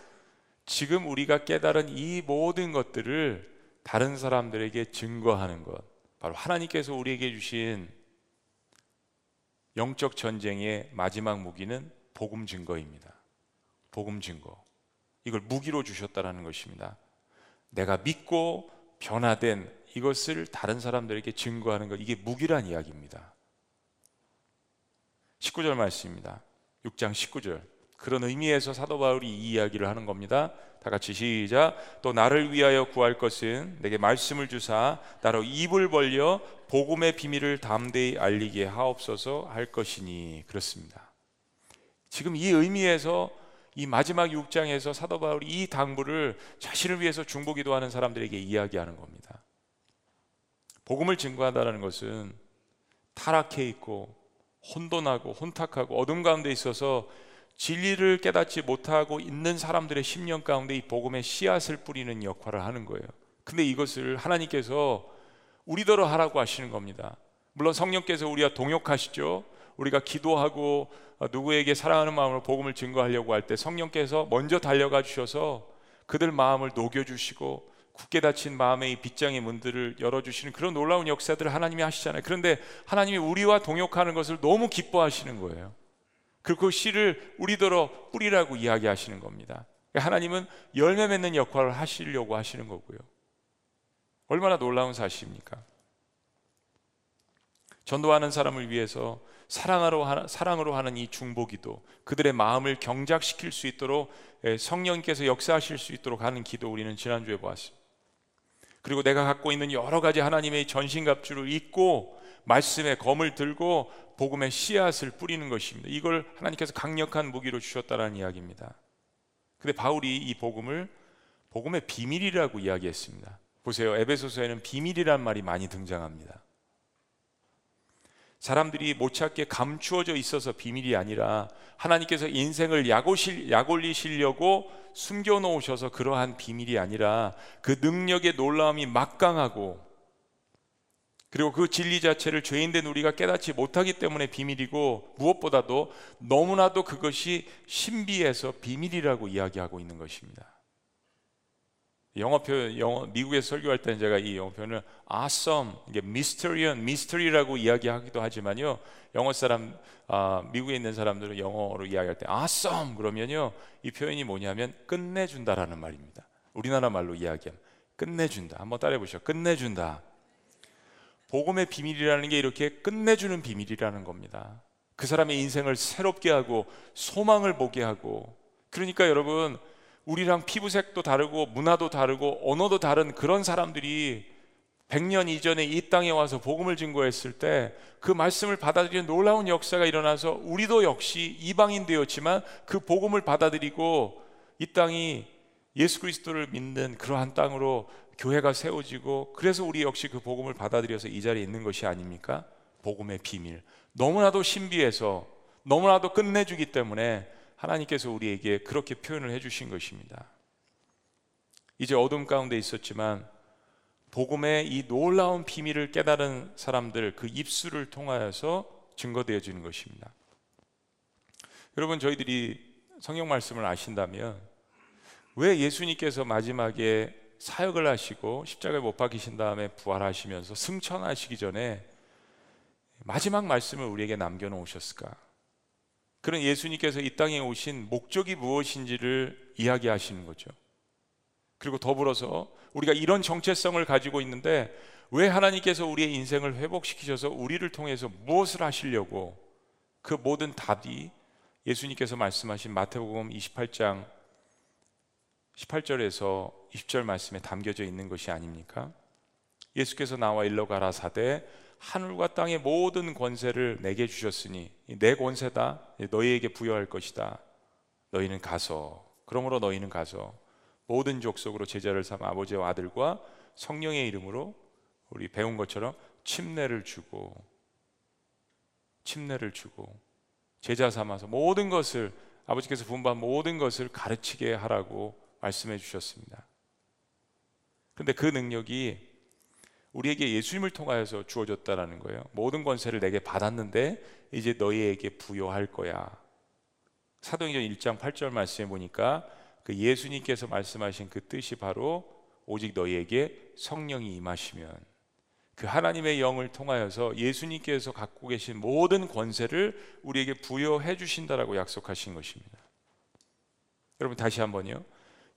A: 지금 우리가 깨달은 이 모든 것들을 다른 사람들에게 증거하는 것. 바로 하나님께서 우리에게 주신 영적 전쟁의 마지막 무기는 복음 증거입니다. 복음 증거. 이걸 무기로 주셨다라는 것입니다. 내가 믿고 변화된 이것을 다른 사람들에게 증거하는 것 이게 무기란 이야기입니다. 19절 말씀입니다. 6장 19절. 그런 의미에서 사도 바울이 이 이야기를 하는 겁니다. 다 같이 시작. 또 나를 위하여 구할 것은 내게 말씀을 주사 나로 입을 벌려 복음의 비밀을 담대히 알리게 하옵소서 할 것이니 그렇습니다. 지금 이 의미에서 이 마지막 6장에서 사도 바울이 이 당부를 자신을 위해서 중보기도 하는 사람들에게 이야기하는 겁니다. 복음을 증거한다는 것은 타락해 있고 혼돈하고 혼탁하고 어둠 가운데 있어서 진리를 깨닫지 못하고 있는 사람들의 심령 가운데 이 복음의 씨앗을 뿌리는 역할을 하는 거예요. 근데 이것을 하나님께서 우리더러 하라고 하시는 겁니다. 물론 성령께서 우리와 동역하시죠. 우리가 기도하고 누구에게 사랑하는 마음으로 복음을 증거하려고 할 때 성령께서 먼저 달려가 주셔서 그들 마음을 녹여 주시고 굳게 닫힌 마음의 빗장의 문들을 열어주시는 그런 놀라운 역사들을 하나님이 하시잖아요. 그런데 하나님이 우리와 동역하는 것을 너무 기뻐하시는 거예요. 그 씨를 우리더러 뿌리라고 이야기하시는 겁니다. 하나님은 열매 맺는 역할을 하시려고 하시는 거고요. 얼마나 놀라운 사실입니까? 전도하는 사람을 위해서 사랑으로, 하, 사랑으로 하는 이 중보기도 그들의 마음을 경작시킬 수 있도록 예, 성령께서 역사하실 수 있도록 하는 기도 우리는 지난주에 보았습니다. 그리고 내가 갖고 있는 여러 가지 하나님의 전신갑주를 입고 말씀의 검을 들고 복음의 씨앗을 뿌리는 것입니다. 이걸 하나님께서 강력한 무기로 주셨다는 이야기입니다. 근데 바울이 이 복음을 복음의 비밀이라고 이야기했습니다. 보세요. 에베소서에는 비밀이란 말이 많이 등장합니다. 사람들이 못 찾게 감추어져 있어서 비밀이 아니라 하나님께서 인생을 약올실, 약올리시려고 숨겨 놓으셔서 그러한 비밀이 아니라 그 능력의 놀라움이 막강하고 그리고 그 진리 자체를 죄인된 우리가 깨닫지 못하기 때문에 비밀이고 무엇보다도 너무나도 그것이 신비해서 비밀이라고 이야기하고 있는 것입니다. 영어 표현, 영어 미국에서 설교할 때는 제가 이 영어 표현을 awesome, 이게 mysterious, mystery라고 이야기하기도 하지만요. 영어 사람, 아, 미국에 있는 사람들은 영어로 이야기할 때 awesome 그러면요, 이 표현이 뭐냐면 끝내준다라는 말입니다. 우리나라 말로 이야기하면 끝내준다. 한번 따라해 보시죠. 끝내준다. 복음의 비밀이라는 게 이렇게 끝내주는 비밀이라는 겁니다. 그 사람의 인생을 새롭게 하고 소망을 보게 하고 그러니까 여러분 우리랑 피부색도 다르고 문화도 다르고 언어도 다른 그런 사람들이 100년 이전에 이 땅에 와서 복음을 증거했을 때 그 말씀을 받아들이는 놀라운 역사가 일어나서 우리도 역시 이방인 되었지만 그 복음을 받아들이고 이 땅이 예수 그리스도를 믿는 그러한 땅으로 교회가 세워지고 그래서 우리 역시 그 복음을 받아들여서 이 자리에 있는 것이 아닙니까? 복음의 비밀. 너무나도 신비해서 너무나도 끝내주기 때문에 하나님께서 우리에게 그렇게 표현을 해주신 것입니다. 이제 어둠 가운데 있었지만 복음의 이 놀라운 비밀을 깨달은 사람들 그 입술을 통하여서 증거되어 지는 것입니다. 여러분 저희들이 성경 말씀을 아신다면 왜 예수님께서 마지막에 사역을 하시고 십자가에 못 박히신 다음에 부활하시면서 승천하시기 전에 마지막 말씀을 우리에게 남겨 놓으셨을까? 그런 예수님께서 이 땅에 오신 목적이 무엇인지를 이야기하시는 거죠. 그리고 더불어서 우리가 이런 정체성을 가지고 있는데 왜 하나님께서 우리의 인생을 회복시키셔서 우리를 통해서 무엇을 하시려고 그 모든 답이 예수님께서 말씀하신 마태복음 28장 18절에서 20절 말씀에 담겨져 있는 것이 아닙니까? 예수께서 나와 일러 가라사대 하늘과 땅의 모든 권세를 내게 주셨으니 내 권세다 너희에게 부여할 것이다 너희는 가서 그러므로 너희는 가서 모든 족속으로 제자를 삼아 아버지와 아들과 성령의 이름으로 우리 배운 것처럼 침례를 주고 침례를 주고 제자 삼아서 모든 것을 아버지께서 분부한 모든 것을 가르치게 하라고 말씀해 주셨습니다. 근데 그 능력이 우리에게 예수님을 통하여서 주어졌다라는 거예요. 모든 권세를 내게 받았는데 이제 너희에게 부여할 거야. 사도행전 1장 8절 말씀에 보니까 그 예수님께서 말씀하신 그 뜻이 바로 오직 너희에게 성령이 임하시면 그 하나님의 영을 통하여서 예수님께서 갖고 계신 모든 권세를 우리에게 부여해 주신다라고 약속하신 것입니다. 여러분 다시 한번요.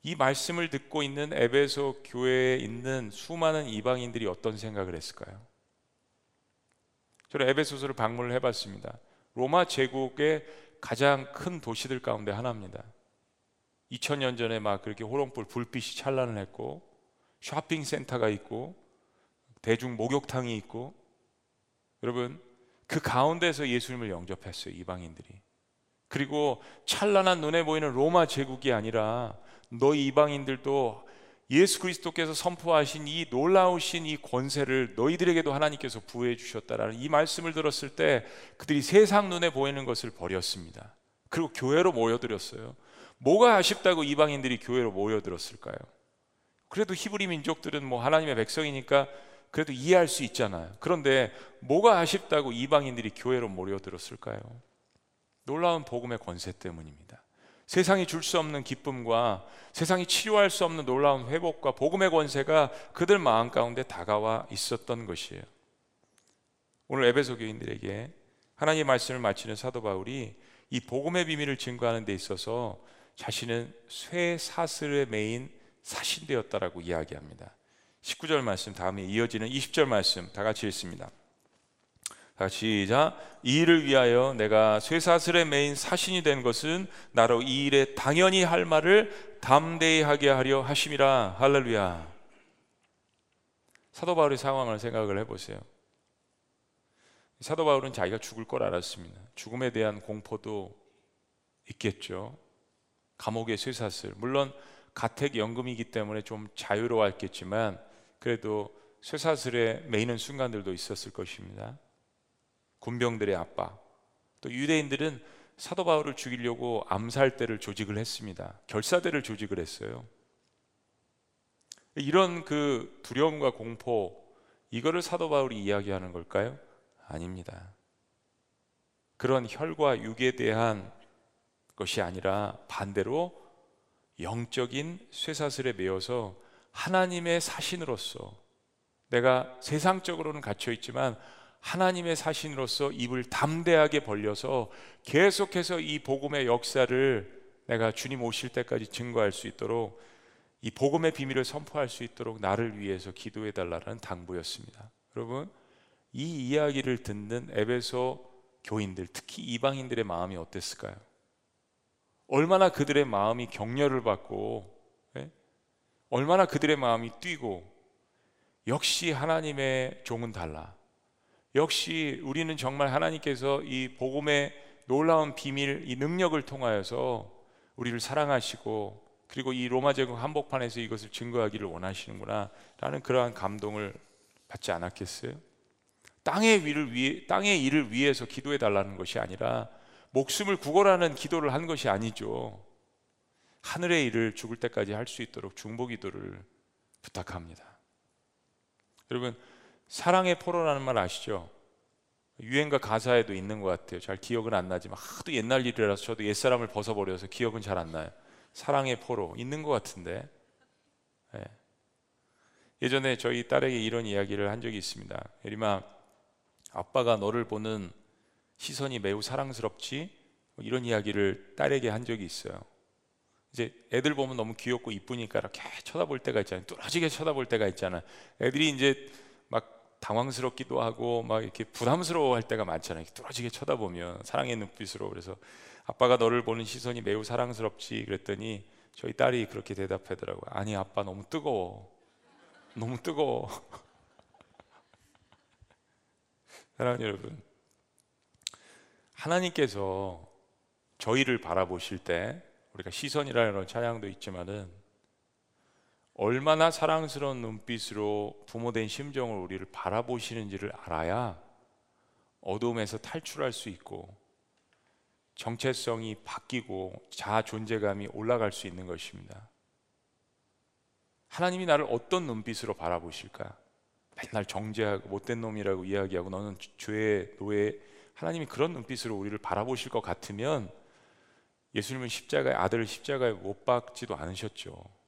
A: 이 말씀을 듣고 있는 에베소 교회에 있는 수많은 이방인들이 어떤 생각을 했을까요? 저는 에베소서를 방문을 해봤습니다. 로마 제국의 가장 큰 도시들 가운데 하나입니다. 2000년 전에 막 그렇게 호롱불 불빛이 찬란을 했고 쇼핑 센터가 있고 대중 목욕탕이 있고 여러분 그 가운데서 예수님을 영접했어요 이방인들이 그리고 찬란한 눈에 보이는 로마 제국이 아니라 너희 이방인들도 예수 그리스도께서 선포하신 이 놀라우신 이 권세를 너희들에게도 하나님께서 부여해 주셨다라는 이 말씀을 들었을 때 그들이 세상 눈에 보이는 것을 버렸습니다. 그리고 교회로 모여들었어요. 뭐가 아쉽다고 이방인들이 교회로 모여들었을까요? 그래도 히브리 민족들은 뭐 하나님의 백성이니까 그래도 이해할 수 있잖아요. 그런데 뭐가 아쉽다고 이방인들이 교회로 모여들었을까요? 놀라운 복음의 권세 때문입니다. 세상이 줄 수 없는 기쁨과 세상이 치료할 수 없는 놀라운 회복과 복음의 권세가 그들 마음 가운데 다가와 있었던 것이에요. 오늘 에베소 교인들에게 하나님의 말씀을 마치는 사도 바울이 이 복음의 비밀을 증거하는 데 있어서 자신은 쇠 사슬에 매인 사신되었다라고 이야기합니다. 19절 말씀 다음에 이어지는 20절 말씀 다 같이 읽습니다. 시작. 이 일을 위하여 내가 쇠사슬에 매인 사신이 된 것은 나로 이 일에 당연히 할 말을 담대히 하게 하려 하심이라. 할렐루야. 사도 바울의 상황을 생각을 해보세요. 사도 바울은 자기가 죽을 걸 알았습니다. 죽음에 대한 공포도 있겠죠. 감옥의 쇠사슬. 물론 가택 연금이기 때문에 좀 자유로웠겠지만 그래도 쇠사슬에 매이는 순간들도 있었을 것입니다. 군병들의 압박. 또 유대인들은 사도 바울을 죽이려고 암살대를 조직을 했습니다. 결사대를 조직을 했어요. 이런 그 두려움과 공포 이거를 사도 바울이 이야기하는 걸까요? 아닙니다. 그런 혈과 육에 대한 것이 아니라 반대로 영적인 쇠사슬에 매여서 하나님의 사신으로서 내가 세상적으로는 갇혀 있지만 하나님의 사신으로서 입을 담대하게 벌려서 계속해서 이 복음의 역사를 내가 주님 오실 때까지 증거할 수 있도록 이 복음의 비밀을 선포할 수 있도록 나를 위해서 기도해 달라는 당부였습니다. 여러분, 이 이야기를 듣는 에베소 교인들, 특히 이방인들의 마음이 어땠을까요? 얼마나 그들의 마음이 격려를 받고, 예? 얼마나 그들의 마음이 뛰고, 역시 하나님의 종은 달라. 역시 우리는 정말 하나님께서 이 복음의 놀라운 비밀, 이 능력을 통하여서 우리를 사랑하시고 그리고 이 로마 제국 한복판에서 이것을 증거하기를 원하시는구나 라는 그러한 감동을 받지 않았겠어요? 땅의 위를 위해 땅의 일을 위해서 기도해 달라는 것이 아니라 목숨을 구걸하는 기도를 한 것이 아니죠. 하늘의 일을 죽을 때까지 할 수 있도록 중보 기도를 부탁합니다. 여러분 사랑의 포로라는 말 아시죠? 유행가 가사에도 있는 것 같아요. 잘 기억은 안 나지만 하도 옛날 일이라서 저도 옛사람을 벗어버려서 기억은 잘 안 나요. 사랑의 포로 있는 것 같은데 예. 예전에 저희 딸에게 이런 이야기를 한 적이 있습니다. 예림아, 아빠가 너를 보는 시선이 매우 사랑스럽지? 뭐 이런 이야기를 딸에게 한 적이 있어요. 이제 애들 보면 너무 귀엽고 이쁘니까 이렇게 쳐다볼 때가 있잖아요. 뚫어지게 쳐다볼 때가 있잖아요. 애들이 이제 당황스럽기도 하고 막 이렇게 부담스러워 할 때가 많잖아요. 뚫어지게 쳐다보면 사랑의 눈빛으로 그래서 아빠가 너를 보는 시선이 매우 사랑스럽지 그랬더니 저희 딸이 그렇게 대답하더라고요. 아니 아빠 너무 뜨거워. 너무 뜨거워. 사랑하는 여러분. 하나님께서 저희를 바라보실 때 우리가 시선이라는 찬양도 있지만은 얼마나 사랑스러운 눈빛으로 부모된 심정을 우리를 바라보시는지를 알아야 어둠에서 탈출할 수 있고 정체성이 바뀌고 자아 존재감이 올라갈 수 있는 것입니다. 하나님이 나를 어떤 눈빛으로 바라보실까? 맨날 정죄하고 못된 놈이라고 이야기하고 너는 죄의 노예 하나님이 그런 눈빛으로 우리를 바라보실 것 같으면 예수님은 십자가에 아들을 십자가에 못 박지도 않으셨죠.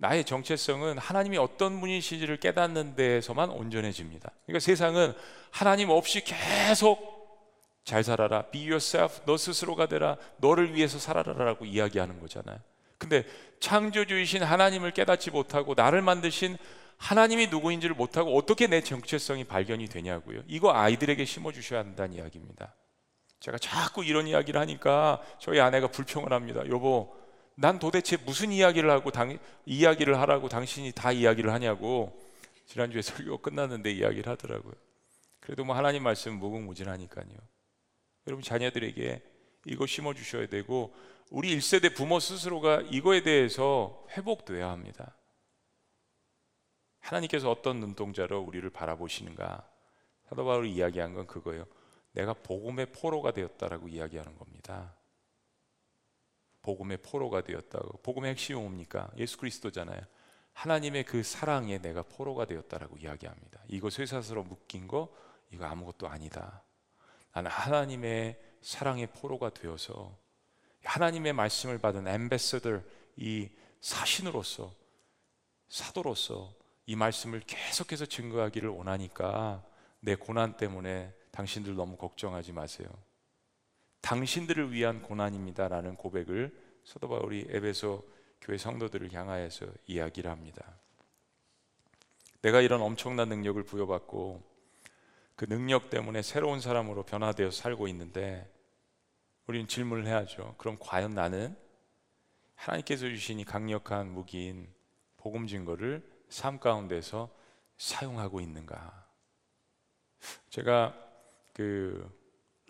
A: 나의 정체성은 하나님이 어떤 분이신지를 깨닫는 데에서만 온전해집니다. 그러니까 세상은 하나님 없이 계속 잘 살아라, be yourself, 너 스스로가 되라, 너를 위해서 살아라라고 이야기하는 거잖아요. 근데 창조주이신 하나님을 깨닫지 못하고 나를 만드신 하나님이 누구인지를 못하고 어떻게 내 정체성이 발견이 되냐고요. 이거 아이들에게 심어주셔야 한다는 이야기입니다. 제가 자꾸 이런 이야기를 하니까 저희 아내가 불평을 합니다. 여보, 난 도대체 무슨 이야기를 하고 당, 이야기를 하라고 당신이 다 이야기를 하냐고 지난주에 설교 끝났는데 이야기를 하더라고요. 그래도 뭐 하나님 말씀 무궁무진하니까요. 여러분 자녀들에게 이거 심어 주셔야 되고 우리 1세대 부모 스스로가 이거에 대해서 회복돼야 합니다. 하나님께서 어떤 눈동자로 우리를 바라보시는가? 사도 바울이 이야기한 건 그거예요. 내가 복음의 포로가 되었다라고 이야기하는 겁니다. 복음의 포로가 되었다고. 복음의 핵심이 뭡니까? 예수 그리스도잖아요. 하나님의 그 사랑에 내가 포로가 되었다라고 이야기합니다. 이거 쇠사슬로 묶인 거 이거 아무것도 아니다. 나는 하나님의 사랑의 포로가 되어서 하나님의 말씀을 받은 엠베서더 이 사신으로서 사도로서 이 말씀을 계속해서 증거하기를 원하니까 내 고난 때문에 당신들 너무 걱정하지 마세요. 당신들을 위한 고난입니다라는 고백을 사도 바울이 에베소 교회 성도들을 향하여서 이야기를 합니다. 내가 이런 엄청난 능력을 부여받고 그 능력 때문에 새로운 사람으로 변화되어 살고 있는데 우리는 질문을 해야죠. 그럼 과연 나는 하나님께서 주신 이 강력한 무기인 복음 증거를 삶 가운데서 사용하고 있는가? 제가 그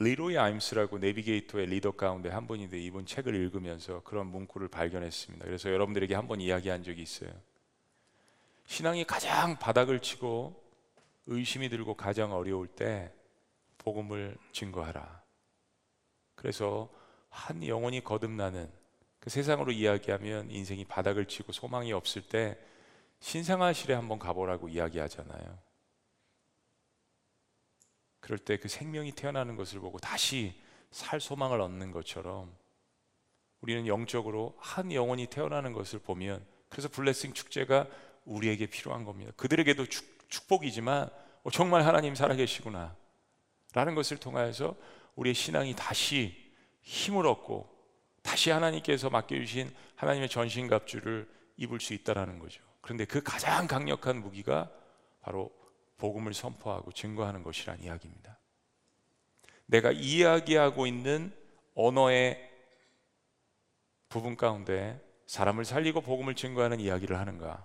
A: 리로이 아임스라고 내비게이터의 리더 가운데 한 분인데 이분 책을 읽으면서 그런 문구를 발견했습니다. 그래서 여러분들에게 한 번 이야기한 적이 있어요. 신앙이 가장 바닥을 치고 의심이 들고 가장 어려울 때 복음을 증거하라. 그래서 한 영혼이 거듭나는 그 세상으로 이야기하면 인생이 바닥을 치고 소망이 없을 때 신생아실에 한번 가보라고 이야기하잖아요. 그럴 때 그 생명이 태어나는 것을 보고 다시 살 소망을 얻는 것처럼 우리는 영적으로 한 영혼이 태어나는 것을 보면 그래서 블레싱 축제가 우리에게 필요한 겁니다. 그들에게도 축, 복이지만 어, 정말 하나님 살아계시구나 라는 것을 통하여서 우리의 신앙이 다시 힘을 얻고 다시 하나님께서 맡겨주신 하나님의 전신갑주를 입을 수 있다라는 거죠. 그런데 그 가장 강력한 무기가 바로 복음을 선포하고 증거하는 것이란 이야기입니다. 내가 이야기하고 있는 언어의 부분 가운데 사람을 살리고 복음을 증거하는 이야기를 하는가?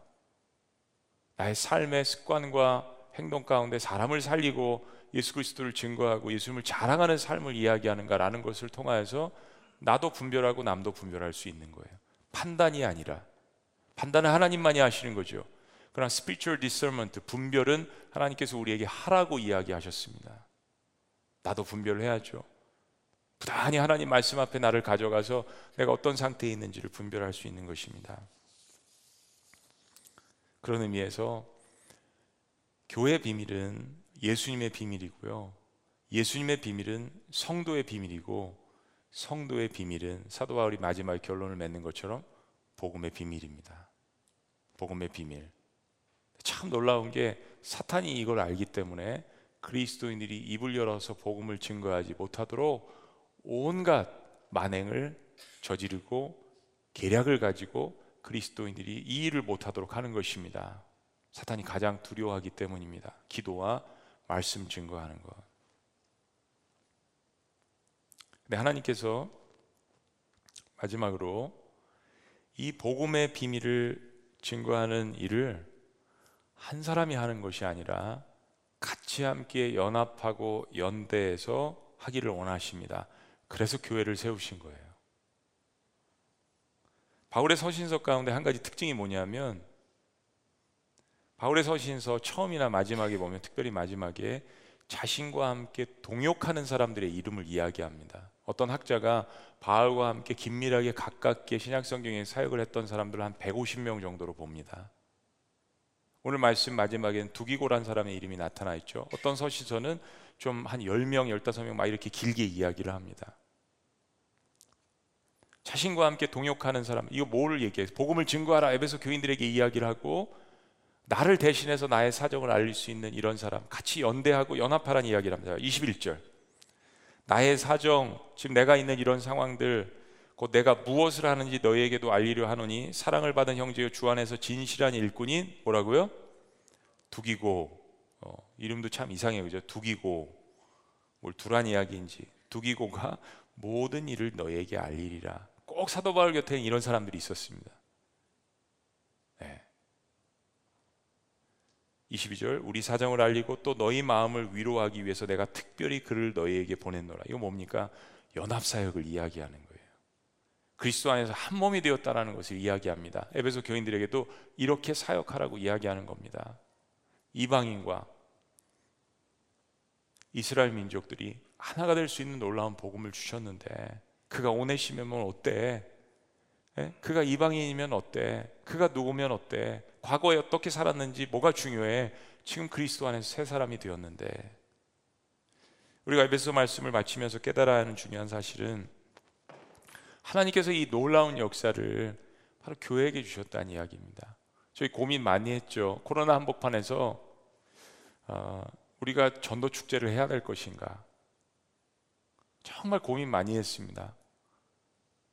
A: 나의 삶의 습관과 행동 가운데 사람을 살리고 예수 그리스도를 증거하고 예수님을 자랑하는 삶을 이야기하는가라는 것을 통하여서 나도 분별하고 남도 분별할 수 있는 거예요. 판단이 아니라 판단은 하나님만이 하시는 거죠. 그러나 spiritual discernment 분별은 하나님께서 우리에게 하라고 이야기하셨습니다. 나도 분별을 해야죠. 부단히 하나님 말씀 앞에 나를 가져가서 내가 어떤 상태에 있는지를 분별할 수 있는 것입니다. 그런 의미에서 교회 비밀은 예수님의 비밀이고요. 예수님의 비밀은 성도의 비밀이고 성도의 비밀은 사도 바울이 마지막 결론을 맺는 것처럼 복음의 비밀입니다. 복음의 비밀. 참 놀라운 게 사탄이 이걸 알기 때문에 그리스도인들이 입을 열어서 복음을 증거하지 못하도록 온갖 만행을 저지르고 계략을 가지고 그리스도인들이 이 일을 못하도록 하는 것입니다. 사탄이 가장 두려워하기 때문입니다. 기도와 말씀 증거하는 것. 근데 하나님께서 마지막으로 이 복음의 비밀을 증거하는 일을 한 사람이 하는 것이 아니라 같이 함께 연합하고 연대해서 하기를 원하십니다. 그래서 교회를 세우신 거예요. 바울의 서신서 가운데 한 가지 특징이 뭐냐면 바울의 서신서 처음이나 마지막에 보면 특별히 마지막에 자신과 함께 동역하는 사람들의 이름을 이야기합니다. 어떤 학자가 바울과 함께 긴밀하게 가깝게 신약 성경에 사역을 했던 사람들 한 150명 정도로 봅니다. 오늘 말씀 마지막에는 두기고란 사람의 이름이 나타나 있죠. 어떤 서시서는 좀 한 10명, 15명 막 이렇게 길게 이야기를 합니다. 자신과 함께 동역하는 사람, 이거 뭐를 얘기해? 복음을 증거하라. 에베소 교인들에게 이야기를 하고 나를 대신해서 나의 사정을 알릴 수 있는 이런 사람 같이 연대하고 연합하라는 이야기를 합니다. 21절. 나의 사정, 지금 내가 있는 이런 상황들, 곧 내가 무엇을 하는지 너희에게도 알리려 하노니 사랑을 받은 형제여 주 안에서 진실한 일꾼인 뭐라고요? 두기고 어, 이름도 참 이상해요, 그죠? 두기고 뭘 두란 이야기인지 두기고가 모든 일을 너희에게 알리리라. 꼭 사도 바울 곁에는 이런 사람들이 있었습니다. 네. 22절 우리 사정을 알리고 또 너희 마음을 위로하기 위해서 내가 특별히 그를 너희에게 보냈노라. 이거 뭡니까? 연합 사역을 이야기하는 거예요. 그리스도 안에서 한 몸이 되었다라는 것을 이야기합니다. 에베소 교인들에게도 이렇게 사역하라고 이야기하는 겁니다. 이방인과 이스라엘 민족들이 하나가 될 수 있는 놀라운 복음을 주셨는데 그가 오네시면 어때? 예? 그가 이방인이면 어때? 그가 누구면 어때? 과거에 어떻게 살았는지 뭐가 중요해? 지금 그리스도 안에서 새 사람이 되었는데 우리가 에베소 말씀을 마치면서 깨달아야 하는 중요한 사실은 하나님께서 이 놀라운 역사를 바로 교회에게 주셨다는 이야기입니다. 저희 고민 많이 했죠. 코로나 한복판에서 어, 우리가 전도 축제를 해야 될 것인가? 정말 고민 많이 했습니다.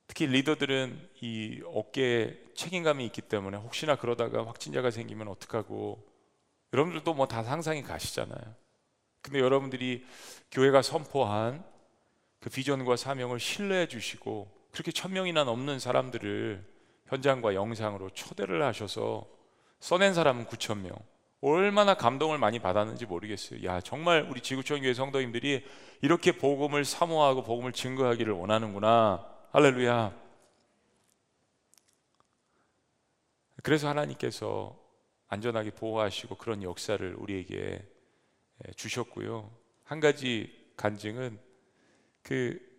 A: 특히 리더들은 이 어깨에 책임감이 있기 때문에 혹시나 그러다가 확진자가 생기면 어떡하고 여러분들도 뭐 다 상상이 가시잖아요. 근데 여러분들이 교회가 선포한 그 비전과 사명을 신뢰해 주시고 그렇게 천 명이나 넘는 사람들을 현장과 영상으로 초대를 하셔서 써낸 사람은 9천 명. 얼마나 감동을 많이 받았는지 모르겠어요. 야, 정말 우리 지구촌 교회 성도님들이 이렇게 복음을 사모하고 복음을 증거하기를 원하는구나. 할렐루야. 그래서 하나님께서 안전하게 보호하시고 그런 역사를 우리에게 주셨고요. 한 가지 간증은 그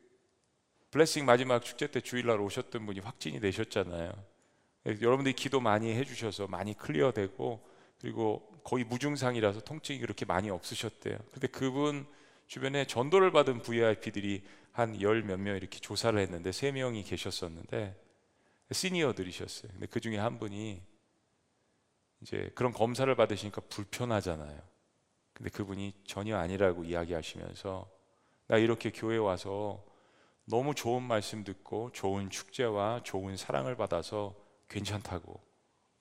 A: 블레싱 마지막 축제 때 주일날 오셨던 분이 확진이 되셨잖아요. 여러분들이 기도 많이 해주셔서 많이 클리어되고 그리고 거의 무증상이라서 통증이 그렇게 많이 없으셨대요. 근데 그분 주변에 전도를 받은 VIP들이 한 열 몇 명 이렇게 조사를 했는데 세 명이 계셨었는데 시니어들이셨어요. 근데 그 중에 한 분이 이제 그런 검사를 받으시니까 불편하잖아요. 근데 그분이 전혀 아니라고 이야기하시면서 나 이렇게 교회 와서 너무 좋은 말씀 듣고 좋은 축제와 좋은 사랑을 받아서 괜찮다고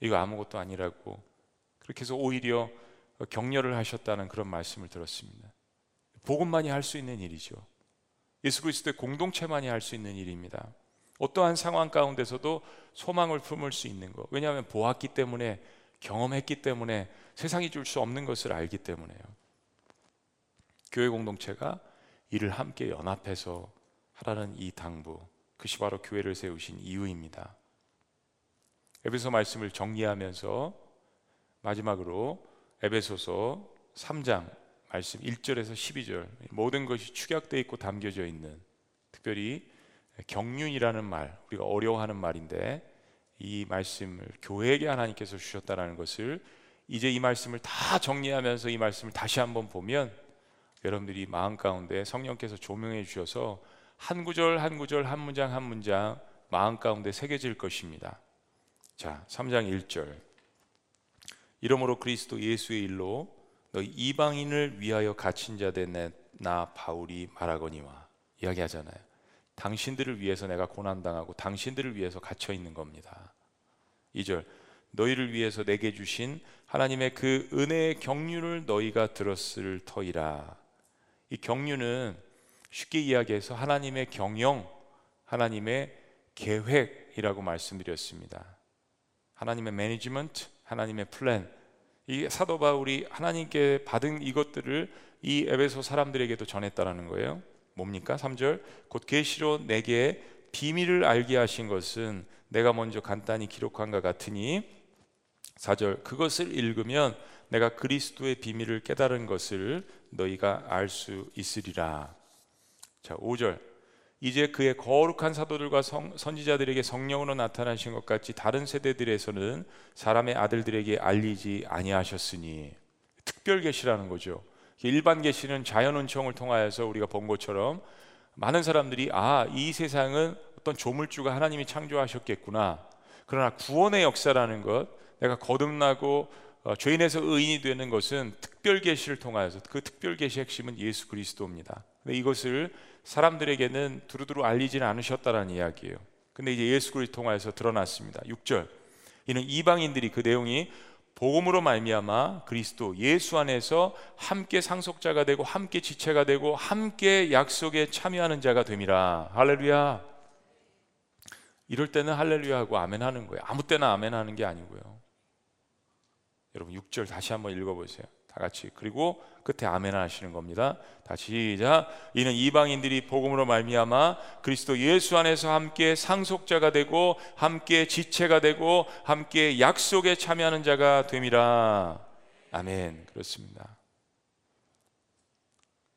A: 이거 아무것도 아니라고 그렇게 해서 오히려 격려를 하셨다는 그런 말씀을 들었습니다. 복음만이 할 수 있는 일이죠. 예수 그리스도의 공동체만이 할 수 있는 일입니다. 어떠한 상황 가운데서도 소망을 품을 수 있는 것. 왜냐하면 보았기 때문에 경험했기 때문에 세상이 줄 수 없는 것을 알기 때문에요. 교회 공동체가 이를 함께 연합해서 하라는 이 당부, 그것이 바로 교회를 세우신 이유입니다. 에베소 말씀을 정리하면서 마지막으로 에베소서 3장 말씀 1절에서 12절 모든 것이 축약되어 있고 담겨져 있는 특별히 경륜이라는 말 우리가 어려워하는 말인데 이 말씀을 교회에게 하나님께서 주셨다라는 것을 이제 이 말씀을 다 정리하면서 이 말씀을 다시 한번 보면 여러분들이 마음 가운데 성령께서 조명해 주셔서 한 구절 한 구절 한 문장 한 문장 마음 가운데 새겨질 것입니다. 자, 3장 1절. 이러므로 그리스도 예수의 일로 너희 이방인을 위하여 갇힌 자 된 나 바울이 말하거니와 이야기하잖아요. 당신들을 위해서 내가 고난 당하고 당신들을 위해서 갇혀 있는 겁니다. 2절. 너희를 위해서 내게 주신 하나님의 그 은혜의 경륜을 너희가 들었을 터이라. 이 경륜은 쉽게 이야기해서 하나님의 경영, 하나님의 계획이라고 말씀드렸습니다. 하나님의 매니지먼트, 하나님의 플랜. 이 사도 바울이 하나님께 받은 이것들을 이 에베소 사람들에게도 전했다라는 거예요. 뭡니까? 3절. 곧 계시로 내게 비밀을 알게 하신 것은 내가 먼저 간단히 기록한 것 같으니 4절. 그것을 읽으면 내가 그리스도의 비밀을 깨달은 것을 너희가 알 수 있으리라. 자, 5절. 이제 그의 거룩한 사도들과 성, 선지자들에게 성령으로 나타나신 것 같이 다른 세대들에서는 사람의 아들들에게 알리지 아니하셨으니 특별 계시라는 거죠. 일반 계시는 자연 은총을 통하여서 우리가 본 것처럼 많은 사람들이 아, 이 세상은 어떤 조물주가 하나님이 창조하셨겠구나. 그러나 구원의 역사라는 것, 내가 거듭나고 어, 죄인에서 의인이 되는 것은 특별 계시를 통하여서 그 특별 계시의 핵심은 예수 그리스도입니다. 근데 이것을 사람들에게는 두루두루 알리지는 않으셨다라는 이야기예요. 근데 이제 예수 그리스도 통하여서 드러났습니다. 6절. 이는 이방인들이 그 내용이 복음으로 말미암아 그리스도 예수 안에서 함께 상속자가 되고 함께 지체가 되고 함께 약속에 참여하는 자가 됨이라. 할렐루야. 이럴 때는 할렐루야 하고 아멘 하는 거예요. 아무 때나 아멘 하는 게 아니고요. 여러분 6절 다시 한번 읽어 보세요. 다 같이 그리고 끝에 아멘 하시는 겁니다. 다시 시작. 이는 이방인들이 복음으로 말미암아 그리스도 예수 안에서 함께 상속자가 되고 함께 지체가 되고 함께 약속에 참여하는 자가 됨이라. 아멘. 그렇습니다.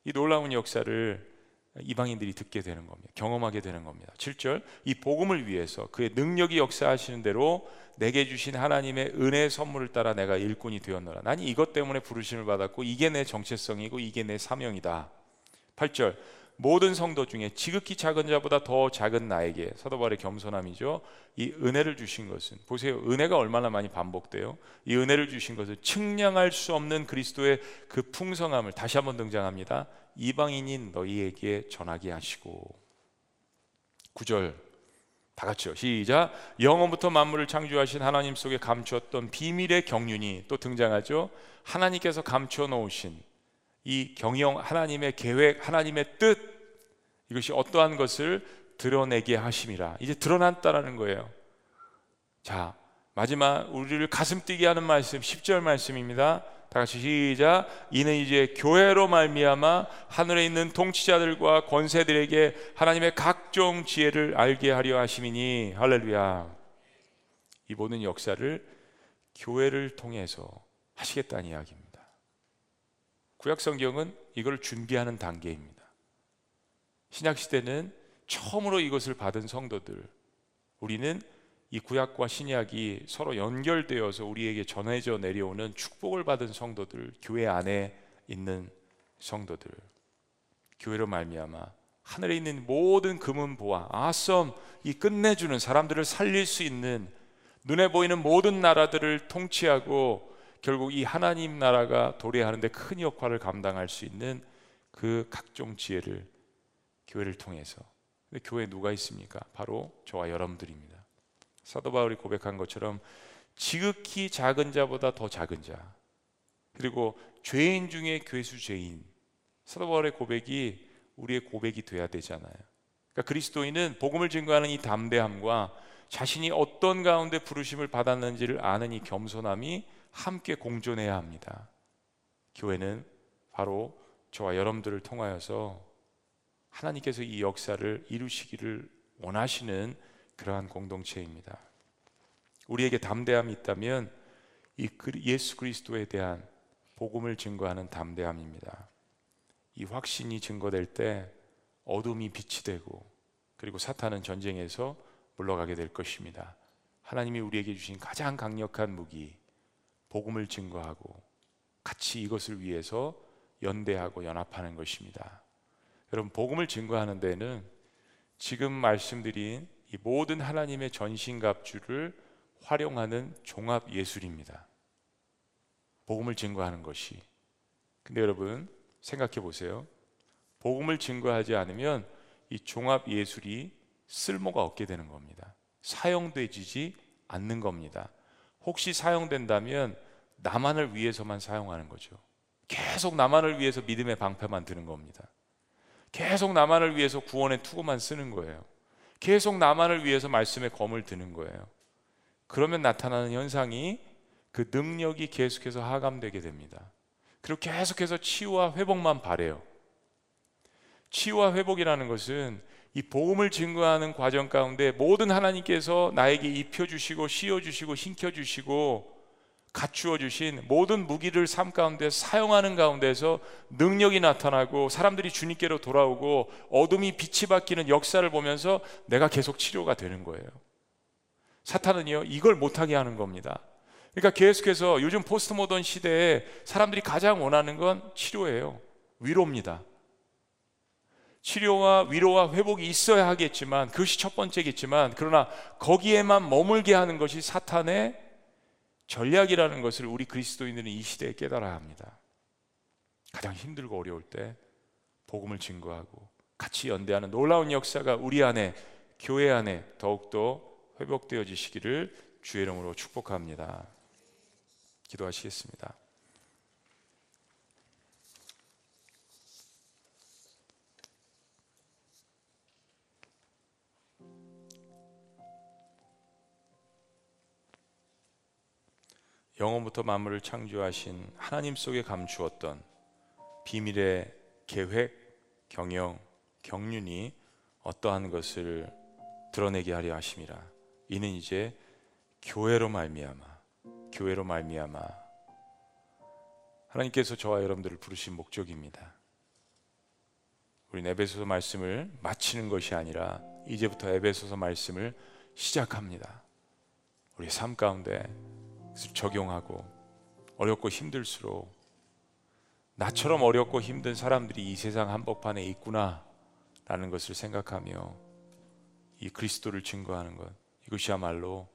A: 이 놀라운 역사를 이방인들이 듣게 되는 겁니다. 경험하게 되는 겁니다. 7절. 이 복음을 위해서 그의 능력이 역사하시는 대로 내게 주신 하나님의 은혜 선물을 따라 내가 일꾼이 되었노라. 난 이것 때문에 부르심을 받았고 이게 내 정체성이고 이게 내 사명이다. 8절. 모든 성도 중에 지극히 작은 자보다 더 작은 나에게 사도 바울의 겸손함이죠. 이 은혜를 주신 것은 보세요. 은혜가 얼마나 많이 반복돼요. 이 은혜를 주신 것은 측량할 수 없는 그리스도의 그 풍성함을 다시 한번 등장합니다. 이방인인 너희에게 전하게 하시고 9절 다 같이요. 시작. 영원부터 만물을 창조하신 하나님 속에 감추었던 비밀의 경륜이 또 등장하죠. 하나님께서 감추어 놓으신 이 경영 하나님의 계획 하나님의 뜻 이것이 어떠한 것을 드러내게 하심이라 이제 드러났다라는 거예요 자 마지막 우리를 가슴 뛰게 하는 말씀 10절 말씀입니다 다 같이 시작. 이는 이제 교회로 말미암아 하늘에 있는 통치자들과 권세들에게 하나님의 각종 지혜를 알게 하려 하심이니. 할렐루야. 이 모든 역사를 교회를 통해서 하시겠다는 이야기입니다. 구약 성경은 이걸 준비하는 단계입니다. 신약 시대는 처음으로 이것을 받은 성도들 우리는 이 구약과 신약이 서로 연결되어서 우리에게 전해져 내려오는 축복을 받은 성도들 교회 안에 있는 성도들 교회로 말미암아 하늘에 있는 모든 금은 보아 아썸 이 끝내주는 사람들을 살릴 수 있는 눈에 보이는 모든 나라들을 통치하고 결국 이 하나님 나라가 도래하는데 큰 역할을 감당할 수 있는 그 각종 지혜를 교회를 통해서 근데 교회에 누가 있습니까? 바로 저와 여러분들입니다. 사도 바울이 고백한 것처럼 지극히 작은 자보다 더 작은 자 그리고 죄인 중에 괴수 죄인 사도 바울의 고백이 우리의 고백이 돼야 되잖아요. 그러니까 그리스도인은 복음을 증거하는 이 담대함과 자신이 어떤 가운데 부르심을 받았는지를 아는 이 겸손함이 함께 공존해야 합니다. 교회는 바로 저와 여러분들을 통하여서 하나님께서 이 역사를 이루시기를 원하시는 그러한 공동체입니다. 우리에게 담대함이 있다면 이 예수 그리스도에 대한 복음을 증거하는 담대함입니다. 이 확신이 증거될 때 어둠이 빛이 되고 그리고 사탄은 전쟁에서 물러가게 될 것입니다. 하나님이 우리에게 주신 가장 강력한 무기 복음을 증거하고 같이 이것을 위해서 연대하고 연합하는 것입니다. 여러분 복음을 증거하는 데는 지금 말씀드린 이 모든 하나님의 전신갑주를 활용하는 종합 예술입니다. 복음을 증거하는 것이. 근데 여러분 생각해 보세요. 복음을 증거하지 않으면 이 종합 예술이 쓸모가 없게 되는 겁니다. 사용되지 않는 겁니다. 혹시 사용된다면 나만을 위해서만 사용하는 거죠. 계속 나만을 위해서 믿음의 방패만 드는 겁니다. 계속 나만을 위해서 구원의 투구만 쓰는 거예요. 계속 나만을 위해서 말씀의 검을 드는 거예요. 그러면 나타나는 현상이 그 능력이 계속해서 하감되게 됩니다. 그리고 계속해서 치유와 회복만 바래요. 치유와 회복이라는 것은 이 복음을 증거하는 과정 가운데 모든 하나님께서 나에게 입혀 주시고 씌워 주시고 신켜 주시고 갖추어 주신 모든 무기를 삶 가운데 사용하는 가운데서 능력이 나타나고 사람들이 주님께로 돌아오고 어둠이 빛이 바뀌는 역사를 보면서 내가 계속 치료가 되는 거예요. 사탄은요, 이걸 못하게 하는 겁니다. 그러니까 계속해서 요즘 포스트 모던 시대에 사람들이 가장 원하는 건 치료예요. 위로입니다. 치료와 위로와 회복이 있어야 하겠지만 그것이 첫 번째겠지만 그러나 거기에만 머물게 하는 것이 사탄의 전략이라는 것을 우리 그리스도인들은 이 시대에 깨달아야 합니다. 가장 힘들고 어려울 때 복음을 증거하고 같이 연대하는 놀라운 역사가 우리 안에 교회 안에 더욱더 회복되어지시기를 주의 이름으로 축복합니다. 기도하시겠습니다. 영원부터 만물을 창조하신 하나님 속에 감추었던 비밀의 계획, 경영, 경륜이 어떠한 것을 드러내게 하려 하심이라. 이는 이제 교회로 말미암아, 교회로 말미암아 하나님께서 저와 여러분들을 부르신 목적입니다. 우리 에베소서 말씀을 마치는 것이 아니라 이제부터 에베소서 말씀을 시작합니다. 우리 삶 가운데 적용하고 어렵고 힘들수록 나처럼 어렵고 힘든 사람들이 이 세상 한복판에 있구나 라는 것을 생각하며 이 그리스도를 증거하는 것 이것이야말로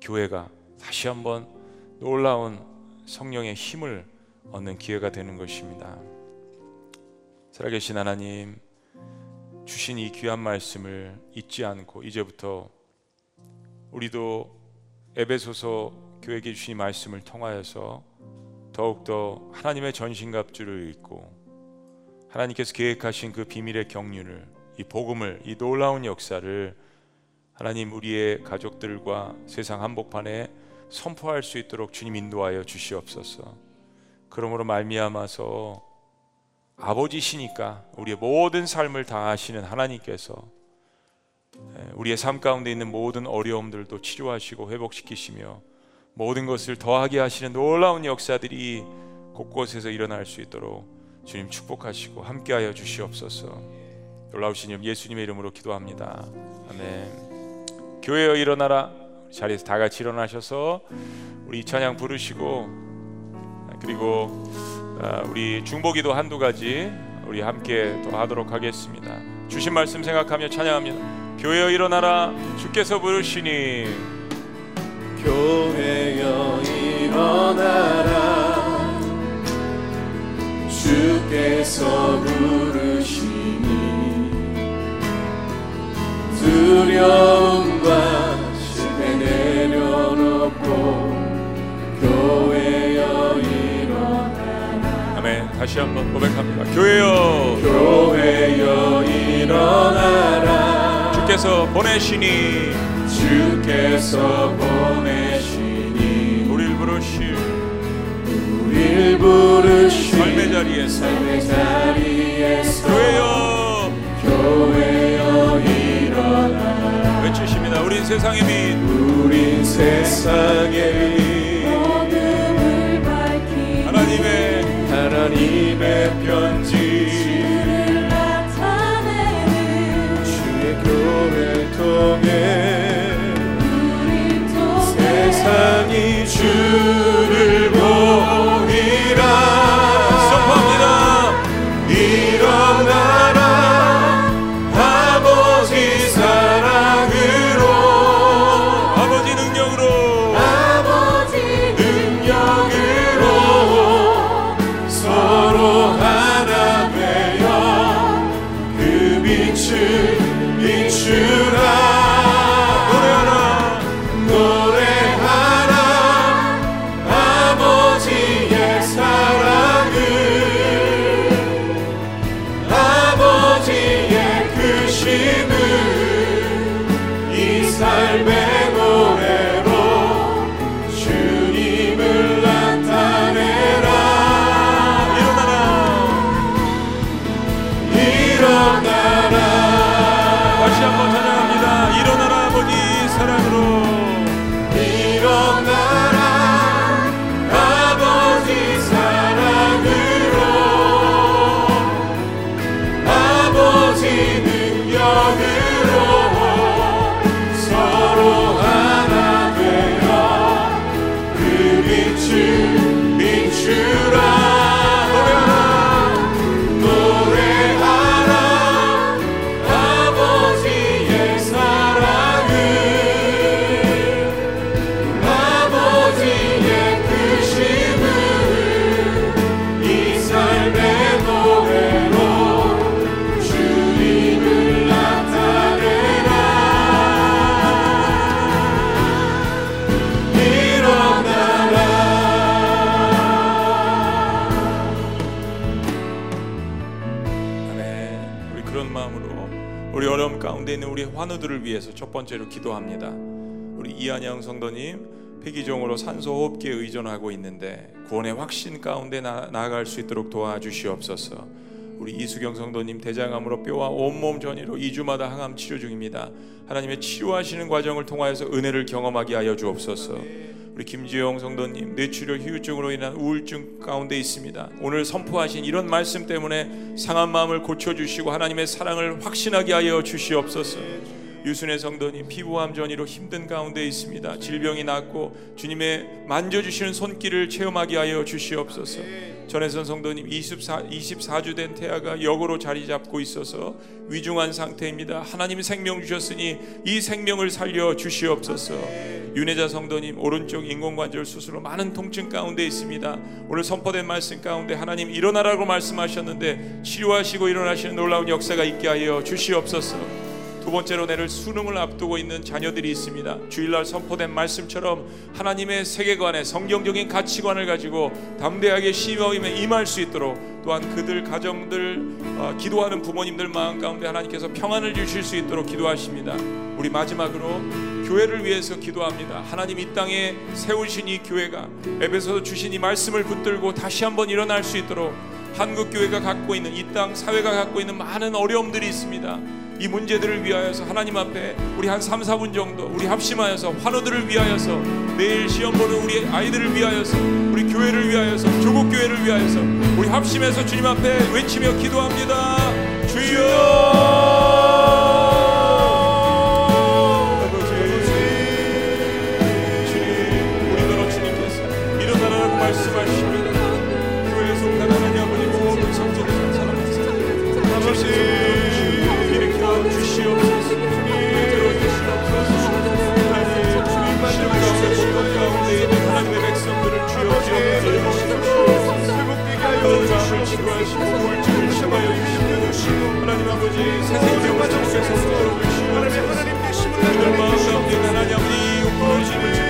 A: 교회가 다시 한번 놀라운 성령의 힘을 얻는 기회가 되는 것입니다. 살아계신 하나님 주신 이 귀한 말씀을 잊지 않고 이제부터 우리도 에베소서 교회에게 주신 말씀을 통하여서 더욱더 하나님의 전신갑주를 입고 하나님께서 계획하신 그 비밀의 경륜을 이 복음을 이 놀라운 역사를 하나님 우리의 가족들과 세상 한복판에 선포할 수 있도록 주님 인도하여 주시옵소서. 그러므로 말미암아서 아버지시니까 우리의 모든 삶을 다 아시는 하나님께서 예, 우리의 삶 가운데 있는 모든 어려움들도 치료하시고 회복시키시며 모든 것을 더하게 하시는 놀라운 역사들이 곳곳에서 일어날 수 있도록 주님 축복하시고 함께하여 주시옵소서. 놀라우신 이 예수님의 이름으로 기도합니다. 아멘. 교회여 일어나라. 자리에서 다 같이 일어나셔서 우리 찬양 부르시고 그리고 아, 우리 중보기도 한두 가지 우리 함께 또 하도록 하겠습니다. 주신 말씀 생각하며 찬양합니다. 교회여 일어나라 주께서 부르시니
B: 교회여 일어나라 주께서 부르시니 두려움과 실패 내려놓고 교회여 일어나라
A: 아멘. 다시 한번 고백합니다. 교회여
B: 교회여 일어나라
A: 주께서 보내시니
B: 주께서 보내시니
A: 우리를 부르실
B: 우릴 부르신
A: 삶의 자리에서.
B: 삶의 자리에서
A: 교회여.
B: 교회여 일어나라.
A: 외치십니다. 우린 세상의 빛.
B: 우린 세상의 빛.
C: 어둠을 밝히
A: 하나님의
B: 하나님의 편지.
C: 주를 나타내는
B: 주의 교회 통해 세상이 주를 보이라
A: 첫 번째로 기도합니다. 우리 이한영 성도님 폐기종으로 산소 호흡기에 의존하고 있는데 구원의 확신 가운데 나, 나아갈 수 있도록 도와주시옵소서. 우리 이수경 성도님 대장암으로 뼈와 온몸 전이로 2주마다 항암 치료 중입니다. 하나님의 치료하시는 과정을 통하여서 은혜를 경험하게 하여 주옵소서. 우리 김지영 성도님 뇌출혈 후유증으로 인한 우울증 가운데 있습니다. 오늘 선포하신 이런 말씀 때문에 상한 마음을 고쳐 주시고 하나님의 사랑을 확신하게 하여 주시옵소서. 유순의 성도님 피부암 전이로 힘든 가운데 있습니다. 질병이 낫고 주님의 만져주시는 손길을 체험하게 하여 주시옵소서. 전혜선 성도님 24, 24주 된 태아가 역으로 자리 잡고 있어서 위중한 상태입니다. 하나님 생명 주셨으니 이 생명을 살려 주시옵소서. 윤혜자 성도님 오른쪽 인공관절 수술로 많은 통증 가운데 있습니다. 오늘 선포된 말씀 가운데 하나님 일어나라고 말씀하셨는데 치료하시고 일어나시는 놀라운 역사가 있게 하여 주시옵소서. 두 번째로 내를 수능을 앞두고 있는 자녀들이 있습니다. 주일날 선포된 말씀처럼 하나님의 세계관에 성경적인 가치관을 가지고 담대하게 시험에 임할 수 있도록 또한 그들 가정들 어, 기도하는 부모님들 마음 가운데 하나님께서 평안을 주실 수 있도록 기도하십니다. 우리 마지막으로 교회를 위해서 기도합니다. 하나님 이 땅에 세우신 이 교회가 에베소서 주신 이 말씀을 붙들고 다시 한번 일어날 수 있도록 한국 교회가 갖고 있는 이 땅 사회가 갖고 있는 많은 어려움들이 있습니다. 이 문제들을 위하여서 하나님 앞에 우리 한 3, 4분 정도 우리 합심하여서 환우들을 위하여서 내일 시험 보는 우리 아이들을 위하여서 우리 교회를 위하여서 조국 교회를 위하여서 우리 합심해서 주님 앞에 외치며 기도합니다. 주여 마음을 치료하시고 우울증을 치료하여 주시옵소서 하나님 아버지 세상의 주께서 들어주시옵소서 그런 마음 가운데 하나님 아버지 부르심을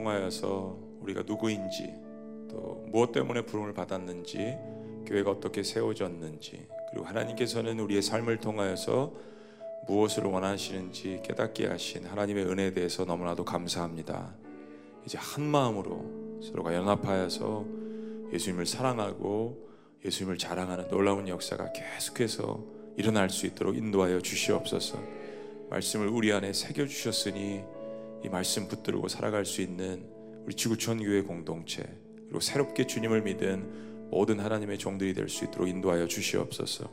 A: 통하여서 우리가 누구인지 또 무엇 때문에 부름을 받았는지 교회가 어떻게 세워졌는지 그리고 하나님께서는 우리의 삶을 통하여서 무엇을 원하시는지 깨닫게 하신 하나님의 은혜에 대해서 너무나도 감사합니다. 이제 한 마음으로 서로가 연합하여서 예수님을 사랑하고 예수님을 자랑하는 놀라운 역사가 계속해서 일어날 수 있도록 인도하여 주시옵소서. 말씀을 우리 안에 새겨 주셨으니 이 말씀 붙들고 살아갈 수 있는 우리 지구촌 교회 공동체 그리고 새롭게 주님을 믿은 모든 하나님의 종들이 될 수 있도록 인도하여 주시옵소서.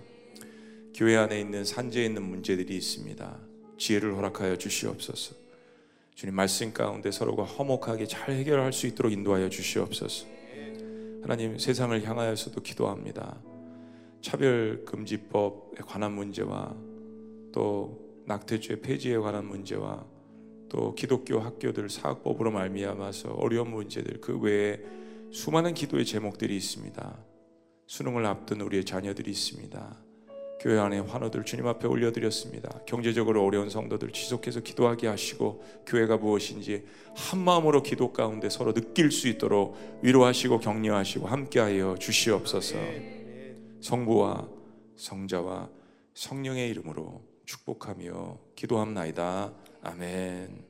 A: 교회 안에 있는 산재에 있는 문제들이 있습니다. 지혜를 허락하여 주시옵소서. 주님 말씀 가운데 서로가 화목하게 잘 해결할 수 있도록 인도하여 주시옵소서. 하나님 세상을 향하여서도 기도합니다. 차별 금지법에 관한 문제와 또 낙태죄 폐지에 관한 문제와 또 기독교 학교들 사학법으로 말미암아서 어려운 문제들 그 외에 수많은 기도의 제목들이 있습니다. 수능을 앞둔 우리의 자녀들이 있습니다. 교회 안에 환우들 주님 앞에 올려드렸습니다. 경제적으로 어려운 성도들 지속해서 기도하게 하시고 교회가 무엇인지 한 마음으로 기도 가운데 서로 느낄 수 있도록 위로하시고 격려하시고 함께하여 주시옵소서. 성부와 성자와 성령의 이름으로 축복하며 기도합나이다. 아멘.